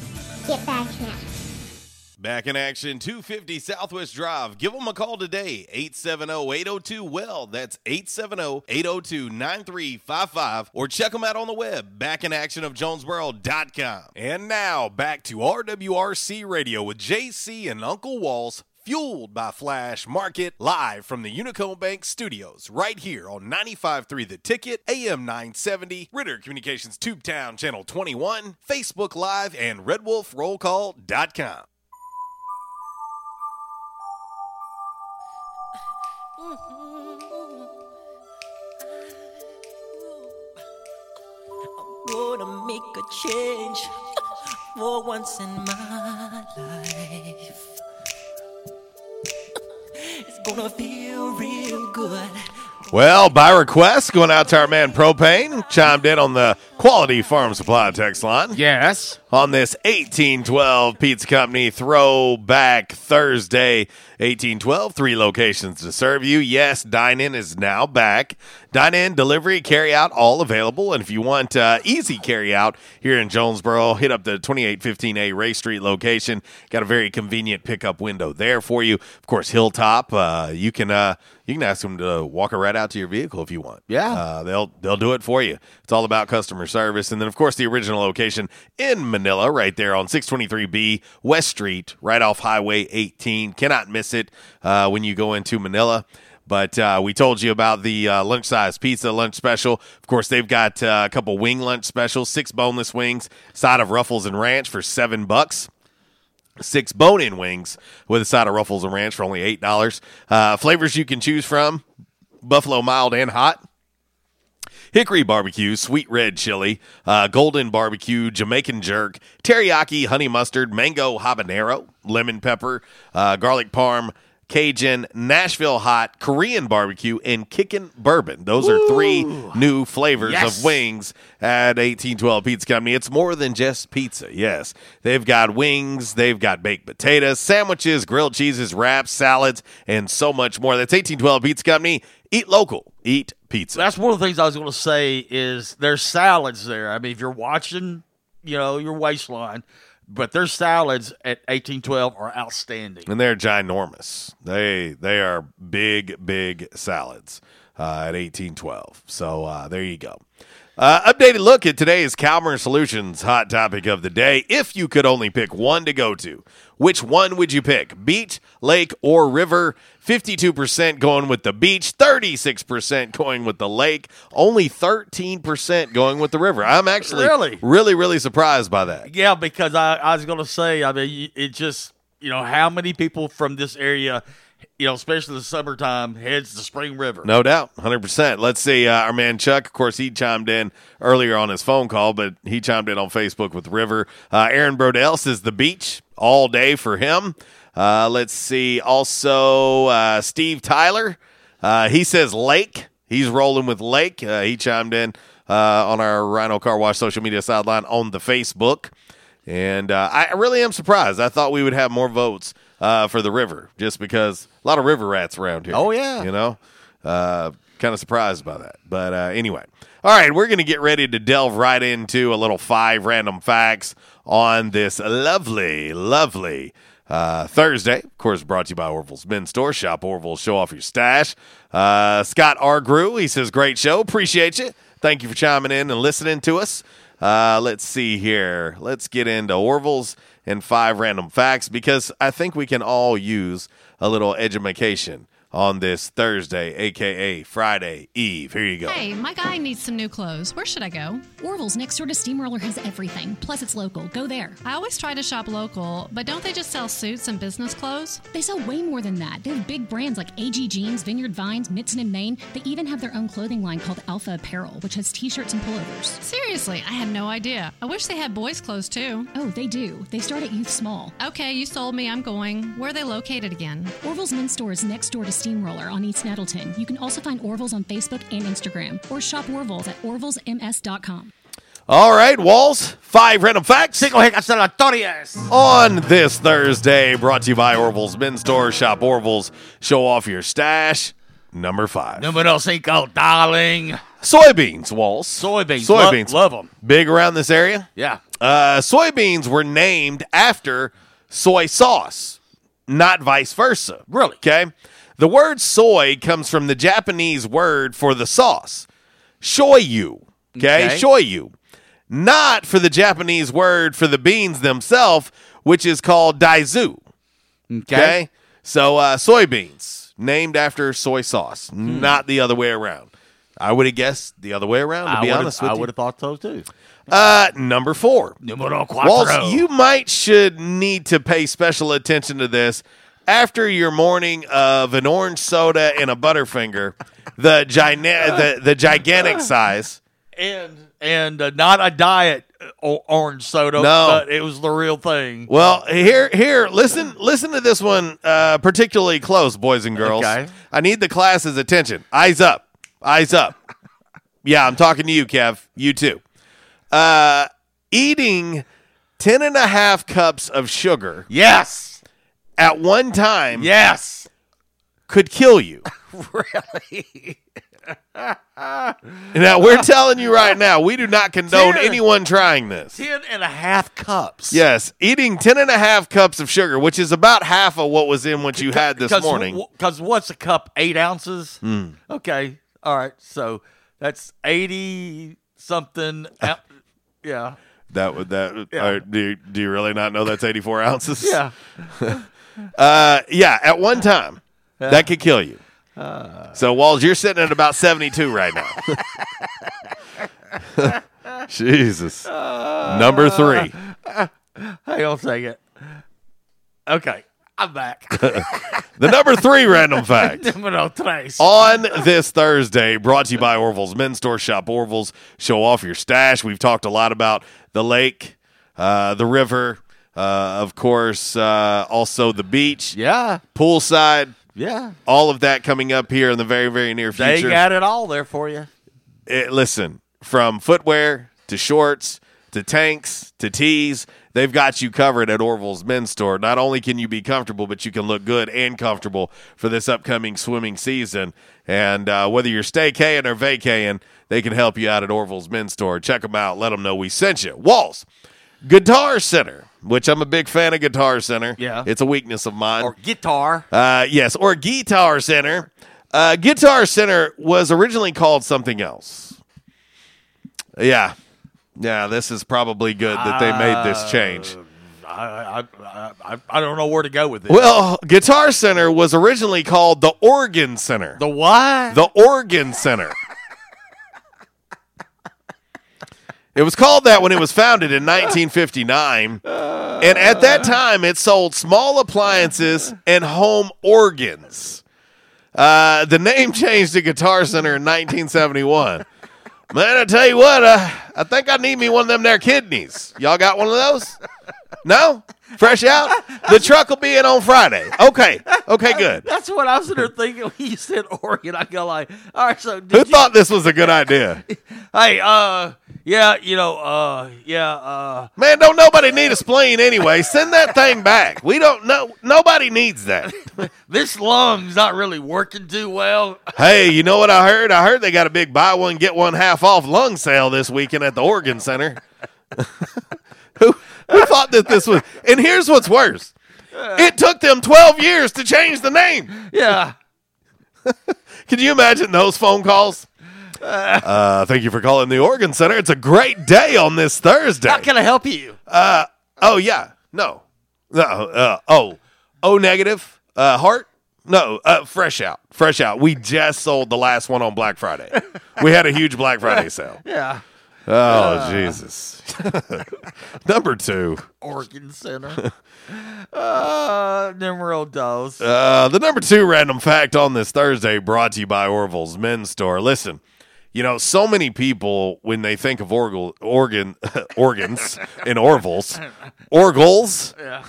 get back in action. Back in action, 250 Southwest Drive. Give them a call today, 870-802-WELL. That's 870-802-9355. Or check them out on the web, backinactionofjonesboro.com. And now, back to RWRC Radio with JC and Uncle Walls, fueled by Flash Market, live from the Unico Bank Studios, right here on 95.3 The Ticket, AM 970, Ritter Communications Tubetown Channel 21, Facebook Live, and RedWolfRollCall.com. gonna make a change for once in my life. It's gonna feel real good. Well, by request, going out to our man Propane, chimed in on the Quality Farm Supply text line. Yes. On this 1812 Pizza Company Throwback Thursday. 1812, three locations to serve you. Yes, dine in is now back. Dine in, delivery, carry out, all available. And if you want uh, easy carry out here in Jonesboro, hit up the 2815A Race Street location. Got a very convenient pickup window there for you. Of course, Hilltop, uh, you can. Uh, you can ask them to walk it right out to your vehicle if you want. Yeah. uh, they'll they'll do it for you. It's all about customer service, and then of course the original location in Manila, right there on 623B West Street, right off Highway 18. Cannot miss it uh, when you go into Manila. But uh, we told you about the uh, lunch size pizza lunch special. Of course, they've got uh, a couple wing lunch specials: six boneless wings, side of Ruffles and Ranch for seven bucks six bone-in wings with a side of Ruffles and Ranch for only eight dollars. Uh, flavors you can choose from: buffalo mild and hot. Hickory barbecue, sweet red chili, uh, golden barbecue, Jamaican jerk, teriyaki, honey mustard, mango habanero, lemon pepper, uh, garlic parm, Cajun, Nashville hot, Korean barbecue, and kickin' bourbon. Those are three new flavors Yes. of wings at 1812 Pizza Company. It's more than just pizza. Yes, they've got wings, they've got baked potatoes, sandwiches, grilled cheeses, wraps, salads, and so much more. That's 1812 Pizza Company. Eat local, eat pizza. That's one of the things I was going to say is there's salads there. I mean, if you're watching, you know, your waistline, but their salads at 1812 are outstanding. and they're ginormous. They they are big big salads uh, at eighteen twelve. So uh, there you go. Uh, updated look at today's Calmer Solutions hot topic of the day. If you could only pick one to go to, which one would you pick? Beach, lake, or river? 52% going with the beach, 36% going with the lake, only 13% going with the river. I'm actually Really? really, really surprised by that. Yeah, because I, I was going to say, I mean, it just, you know, how many people from this area, you know, especially the summertime, heads to Spring River? No doubt, hundred percent. Let's see, uh, our man Chuck. Of course, he chimed in earlier on his phone call, but he chimed in on Facebook with River. Uh, Aaron Brodell says the beach all day for him. Uh, let's see. Also, uh, Steve Tyler. Uh, he says Lake. He's rolling with Lake. Uh, he chimed in on our Rhino Car Wash social media sideline on the Facebook. And I really am surprised. I thought we would have more votes for the river just because a lot of river rats around here. Oh, yeah. You know? Uh, kind of surprised by that. But uh, anyway. All right, we're going to get ready to delve right into a little five random facts on this lovely, lovely uh, Thursday. Of course, brought to you by Orville's Men's Store. Shop Orville, show off your stash. Uh, Scott R. Grew, he says, great show. Appreciate you. Thank you for chiming in and listening to us. Uh, let's see here. Let's get into Orville's and five random facts because I think we can all use a little education on this Thursday, aka Friday Eve. Here you go. Hey, my guy needs some new clothes. Where should I go? Orville's next door to Steamroller has everything. Plus, it's local. Go there. I always try to shop local, but don't they just sell suits and business clothes? They sell way more than that. They have big brands like AG Jeans, Vineyard Vines, Mizzen and Main. They even have their own clothing line called Alpha Apparel, which has t-shirts and pullovers. Seriously, I had no idea. I wish they had boys' clothes too. Oh, they do. They start at youth small. Okay, you sold me. I'm going. Where are they located again? Orville's men's store is next door to Steamroller on East Nettleton. You can also find Orville's on Facebook and Instagram, or shop Orville's at orvillesms.com. All right, Walls, five random facts. Cinco On this Thursday, brought to you by Orville's Men's Store. Shop Orville's, show off your stash. Number five. Numero cinco, darling. Soybeans, Walls. Soybeans. Soybeans. Lo- them. Big around this area? Yeah. Uh, soybeans were named after soy sauce, not vice versa. Really? Okay. The word soy comes from the Japanese word for the sauce, shoyu. Okay, Okay. shoyu. Not for the Japanese word for the beans themselves, which is called daizu. Okay. So uh, soybeans named after soy sauce, not the other way around. I would have guessed the other way around. To I be honest with I you, I would have thought so too. uh, number four. Numero cuatro. you might should need to pay special attention to this after your morning of an orange soda and a Butterfinger, the gina- the, the gigantic size. and and uh, not a diet uh, o- orange soda. No. but it was the real thing. Well, here, here, listen, listen to this one uh, particularly close, boys and girls. Okay. I need the class's attention. Eyes up, eyes up. yeah, I'm talking to you, Kev. You too. Uh, eating ten and a half cups of sugar Yes. At one time Yes. could kill you. really? Now we're telling you right now, we do not condone Ten. anyone trying this. Ten and a half cups. Yes, eating 10 and a half cups of sugar, which is about half of what was in what you had this morning. Because what's a cup? Eight ounces? Mm. Okay. All right. So that's 80 something. yeah. That would that. Yeah. uh, do you, do you really not know that's 84 ounces? Yeah. Uh, yeah. At one time, that could kill you. Uh. so Walls, you're sitting at about 72 right now. Jesus. Number three. Hang on a second. Okay. I'm back. The number three random fact. Número tres. On this Thursday, brought to you by Orville's Men's Store. Shop Orville's, show off your stash. We've talked a lot about the lake, uh, the river, uh, of course, uh, also the beach. Yeah. Poolside. Yeah. All of that coming up here in the very, very near future. They got it all there for you. Eh, listen, from footwear to shorts to tanks to tees, they've got you covered at Orville's Men's Store. Not only can you be comfortable, but you can look good and comfortable for this upcoming swimming season. And uh, whether you're staycaying or vacaying, they can help you out at Orville's Men's Store. Check them out. Let them know we sent you. Walls, Guitar Center, which I'm a big fan of Guitar Center. Yeah. It's a weakness of mine. Or guitar. Uh, yes, or Guitar Center. Uh, Guitar Center was originally called something else. Yeah. Yeah, this is probably good that they made this change. I, I, I, I don't know where to go with this. Well, Guitar Center was originally called the Organ Center. The what? The Organ Center. It was called that when it was founded in 1959. And at that time, it sold small appliances and home organs. Uh, the name changed to Guitar Center in 1971. Man, I tell you what, uh, I think I need me one of them there kidneys. Y'all got one of those? No? Fresh out? The truck will be in on Friday. Okay. Okay, good. That's what I was sitting there thinking when you said Oregon. I go like, all right, so did Who you, thought this was a good idea? hey, uh, yeah, you know, uh, yeah, uh, Man, don't nobody need a spleen anyway. Send that thing back. We don't know. Nobody needs that. this lung's not really working too well. Hey, you know what I heard? I heard they got a big buy one get one half off lung sale this weekend at the Oregon Center. Who, who thought that this was? And here's what's worse: it took them 12 years to change the name. Yeah. Can you imagine those phone calls? Uh, thank you for calling the Organ Center. It's a great day on this Thursday. How can I help you? Uh, oh yeah, no, no. Uh, oh, oh negative. Uh, heart. No, uh, fresh out, fresh out. We just sold the last one on Black Friday. we had a huge Black Friday sale. Yeah. Oh Uh. Jesus. Number two. Organ Center. uh, numero dos. Uh, the number two random fact on this Thursday brought to you by Orville's Men's Store. Listen, you know, so many people when they think of orgal, organ organs in Orville's, orgles, Yeah.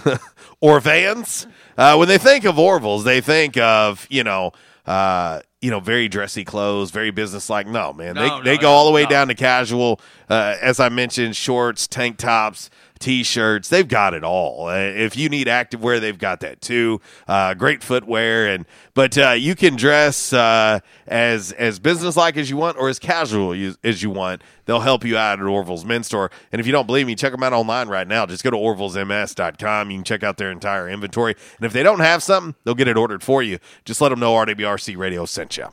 or vans, uh, when they think of Orville's, they think of you know, uh, you know, very dressy clothes, very businesslike. No, man, they No, they no, go all the way no. down to casual. Uh, as I mentioned, shorts, tank tops. T-shirts, they've got it all. Uh, if you need activewear, they've got that too. Uh, great footwear, and but uh, you can dress uh, as as businesslike as you want or as casual as you want. They'll help you out at Orville's Men's Store. And if you don't believe me, check them out online right now. Just go to orvillesms.com. You can check out their entire inventory. And if they don't have something, they'll get it ordered for you. Just let them know RWRC Radio sent you.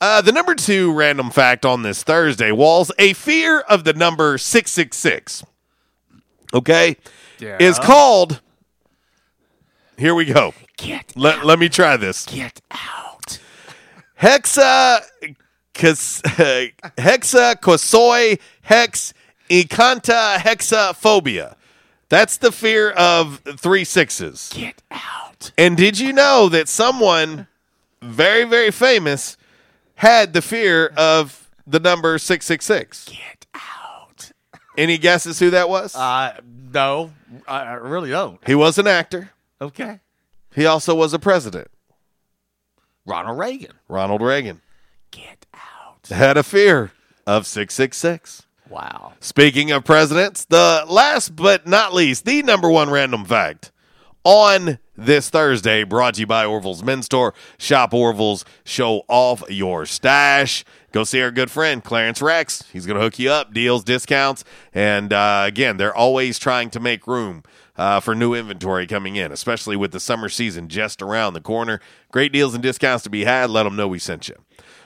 Uh, the number two random fact on this Thursday, Walls, a fear of the number 666, okay, Yeah. is called. Here we go. Get let, let me try this. Get out. Hexa. Hexa kosoi hex ekanta hexaphobia. That's the fear of three sixes. Get out. And did you know that someone very, very famous had the fear of the number 666? Get out. Any guesses who that was? Uh, no, I, I really don't. he was an actor. Okay. He also was a president. Ronald Reagan. Ronald Reagan Get out. had a fear of 666. Wow. Speaking of presidents, the last but not least, the number one random fact on this Thursday, brought to you by Orville's Men's Store. Shop Orville's, show off your stash. Go see our good friend Clarence Rex. He's going to hook you up, deals, discounts, and uh, again, they're always trying to make room uh, for new inventory coming in, especially with the summer season just around the corner. Great deals and discounts to be had. Let them know we sent you.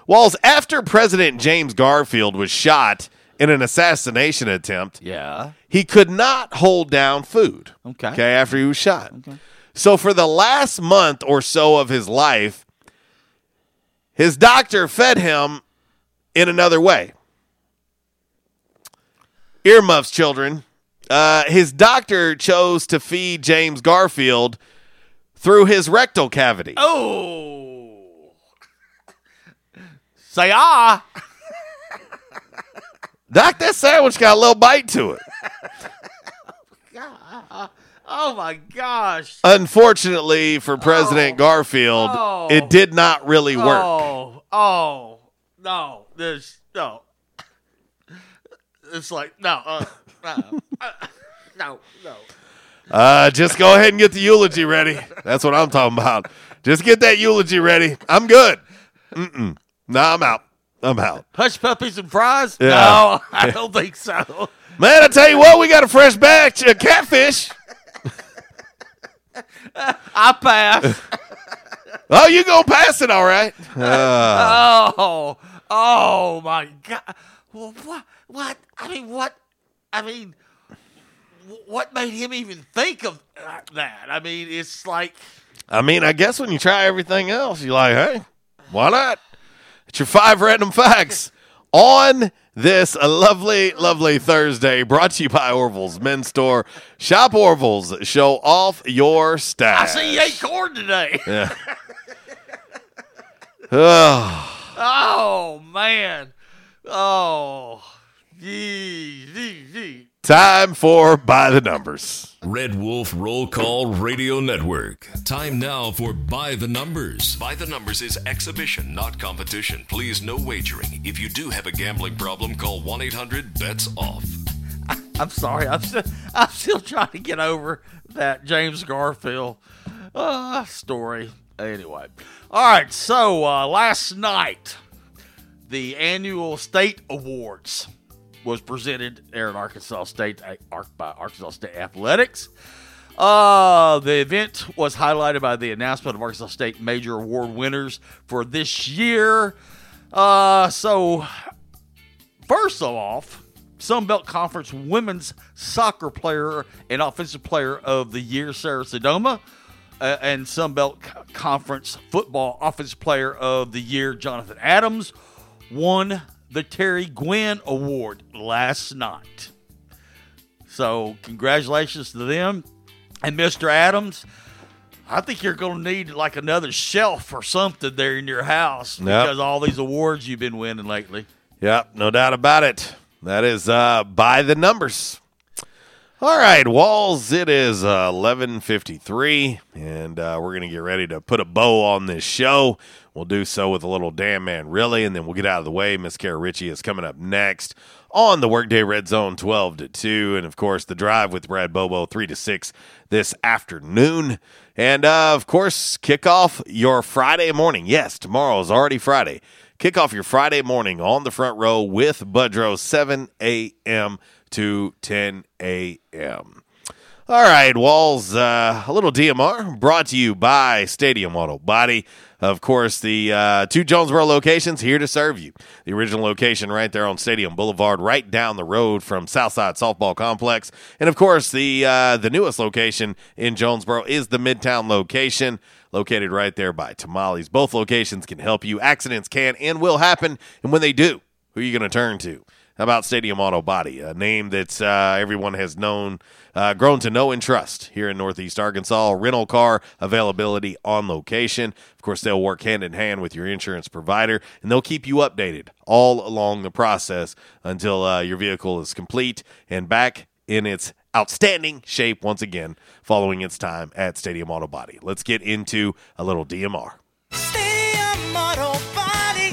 Walls, after President James Garfield was shot in an assassination attempt, Yeah. he could not hold down food. Okay. Okay, after he was shot. Okay. So for the last month or so of his life, his doctor fed him in another way. Earmuffs, children. Uh, his doctor chose to feed James Garfield through his rectal cavity. Oh. Say ah. Doc, that sandwich got a little bite to it. Oh my gosh. Unfortunately for President Garfield, Oh. it did not really work. Oh. Oh. No. There's no. It's like no. Uh, uh, uh, no. No. Uh, just go ahead and get the eulogy ready. That's what I'm talking about. Just get that eulogy ready. I'm good. Mm-mm. No, I'm out. I'm out. Hush puppies and fries? Yeah. No, I don't think so. Man, I tell you what, we got a fresh batch of catfish. I pass. Oh, you gonna pass it, all right? Uh, oh, oh my God! Well, what? What? I mean, what? I mean, what made him even think of uh, that? I mean, it's like, I mean, I guess when you try everything else, you're like, hey, why not? It's your five random facts on this lovely, lovely Thursday, brought to you by Orville's Men's Store. Shop Orville's, show off your stash. I see you ate corn today. Yeah. Ugh. oh man. Oh. Gee, gee, gee. Time for By the Numbers. Red Wolf Roll Call Radio Network. Time now for By the Numbers. By the Numbers is exhibition, not competition. Please, no wagering. If you do have a gambling problem, call 1 800 BETS OFF. I'm sorry. I'm still, I'm still trying to get over that James Garfield uh, story. Anyway, all right. So uh, last night, the annual state awards was presented there in Arkansas State by Arkansas State Athletics. Uh, the event was highlighted by the announcement of Arkansas State major award winners for this year. Uh, so First off, Sun Belt Conference Women's Soccer Player and Offensive Player of the Year, Sarah Sedoma, uh, and Sun Belt C- Conference Football Offensive Player of the Year, Jonathan Adams, won the Terry Gwynn Award last night. So, congratulations to them. And Mr. Adams, I think you're going to need like another shelf or something there in your house Yep. because all these awards you've been winning lately. Yep, no doubt about it. That is uh, by the numbers. All right, Walls, it is uh, 11.53, and uh, we're going to get ready to put a bow on this show. We'll do so with a little Damn Man Really, and then we'll get out of the way. Miss Kara Ritchie is coming up next on the Workday Red Zone 12 to 2, and of course, the drive with Brad Bobo 3 to 6 this afternoon. And uh, of course, kick off your Friday morning. Yes, tomorrow is already Friday. Kick off your Friday morning on the front row with Budrow, 7 a.m. to 10 a.m. All right, Walls, uh, a little DMR brought to you by Stadium Auto Body. Of course, the uh, two Jonesboro locations here to serve you. The original location right there on Stadium Boulevard, right down the road from Southside Softball Complex. And of course, the uh, the newest location in Jonesboro is the Midtown location, located right there by Tamales. Both locations can help you. Accidents can and will happen, and when they do, who are you going to turn to? About Stadium Auto Body, a name that uh, everyone has known, uh, grown to know and trust here in Northeast Arkansas? Rental car availability on location. Of course, they'll work hand in hand with your insurance provider, and they'll keep you updated all along the process until uh, your vehicle is complete and back in its outstanding shape once again following its time at Stadium Auto Body. Let's get into a little DMR. Stadium Auto Body,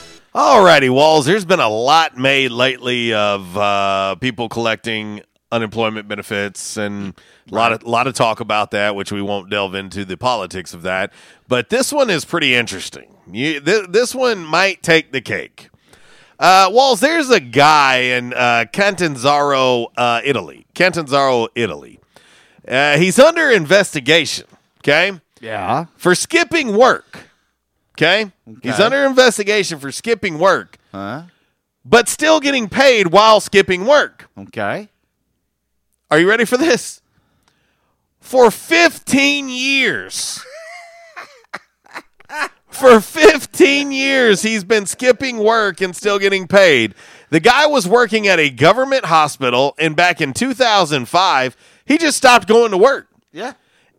Alrighty, Walls. There's been a lot made lately of uh, people collecting unemployment benefits, and a lot of lot of talk about that, which we won't delve into the politics of that. But this one is pretty interesting. You, th- this one might take the cake. Uh, Walls, there's a guy in uh, Catanzaro, uh, Italy. Catanzaro, Italy. Uh, he's under investigation. Okay. Yeah. For skipping work. Okay. He's under investigation for skipping work, Huh? but still getting paid while skipping work. Okay. Are you ready for this? For 15 years. for 15 years, he's been skipping work and still getting paid. The guy was working at a government hospital, and back in 2005, he just stopped going to work. Yeah.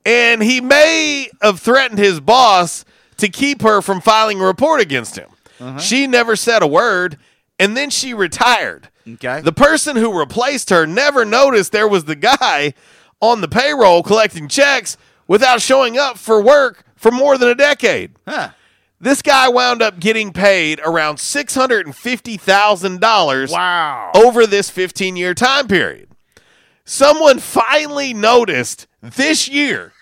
And he may have threatened his boss to keep her from filing a report against him. Uh-huh. She never said a word, and then she retired. Okay. The person who replaced her never noticed there was the guy on the payroll collecting checks without showing up for work for more than a decade. Huh. This guy wound up getting paid around $650,000 Wow. over this 15 year time period. Someone finally noticed this year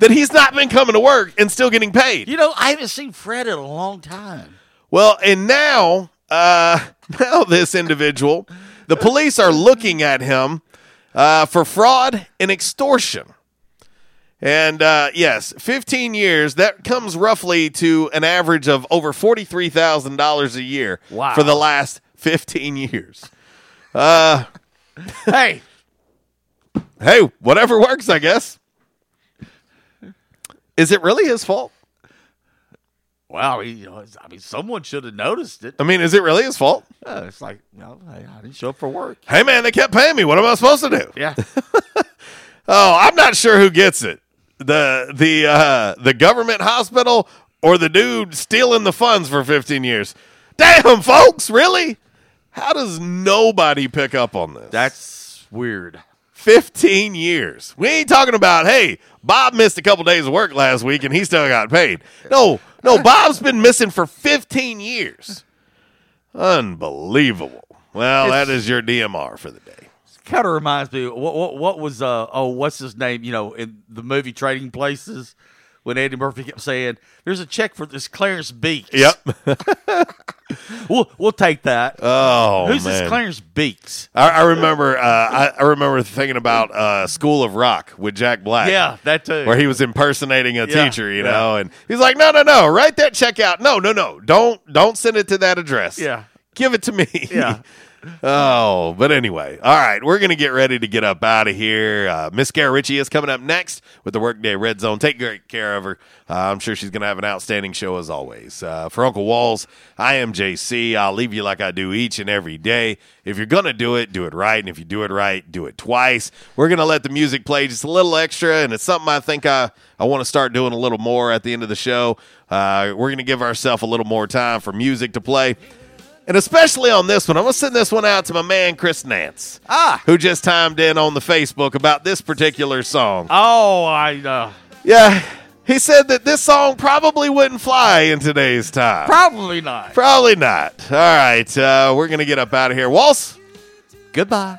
that he's not been coming to work and still getting paid. You know, I haven't seen Fred in a long time. Well, and now, uh, now this individual, the police are looking at him uh, for fraud and extortion. And uh, yes, 15 years, that comes roughly to an average of over $43,000 a year Wow. for the last 15 years. Uh, hey, hey, whatever works, I guess. Is it really his fault? Mean, you know, I mean, someone should have noticed it. I mean, is it really his fault? Uh, it's like, you know, I, I didn't show up for work. Hey, man, they kept paying me. What am I supposed to do? Yeah. Oh, I'm not sure who gets it. The the uh, the government hospital or the dude stealing the funds for 15 years. Damn, folks, really? How does nobody pick up on this? That's weird. 15 years. We ain't talking about, hey, Bob missed a couple days of work last week and he still got paid. No, no, Bob's been missing for 15 years. Unbelievable. Well, that is your DMR for the day. Kind of reminds me. What, what what was uh oh what's his name? You know, in the movie Trading Places, when Eddie Murphy kept saying, "There's a check for this Clarence Beeks." Yep. we'll we'll take that. Oh, who's man. this Clarence Beeks? I, I remember. Uh, I, I remember thinking about uh, School of Rock with Jack Black. Yeah, that too. where he was impersonating a Yeah, teacher, you yeah. know, and he's like, "No, no, no, write that check out. No, no, no, don't, don't send it to that address. Yeah. give it to me. Yeah. oh, but anyway, all right, we're gonna get ready to get up out of here. Uh, Miss Kara Ritchie is coming up next with the Workday Red Zone. Take great care of her. Uh, I'm sure she's gonna have an outstanding show as always. Uh, for Uncle Walls, I am JC. I'll leave you like I do each and every day. If you're gonna do it, do it right, and if you do it right, do it twice. We're gonna let the music play just a little extra, and it's something I think I I want to start doing a little more at the end of the show. Uh, we're gonna give ourselves a little more time for music to play. And especially on this one, I'm going to send this one out to my man, Chris Nance, Ah. who just timed in on the Facebook about this particular song. Oh, I uh, Yeah, he said that this song probably wouldn't fly in today's time. probably not. Probably not. All right, uh, we're going to get up out of here. Walls, goodbye.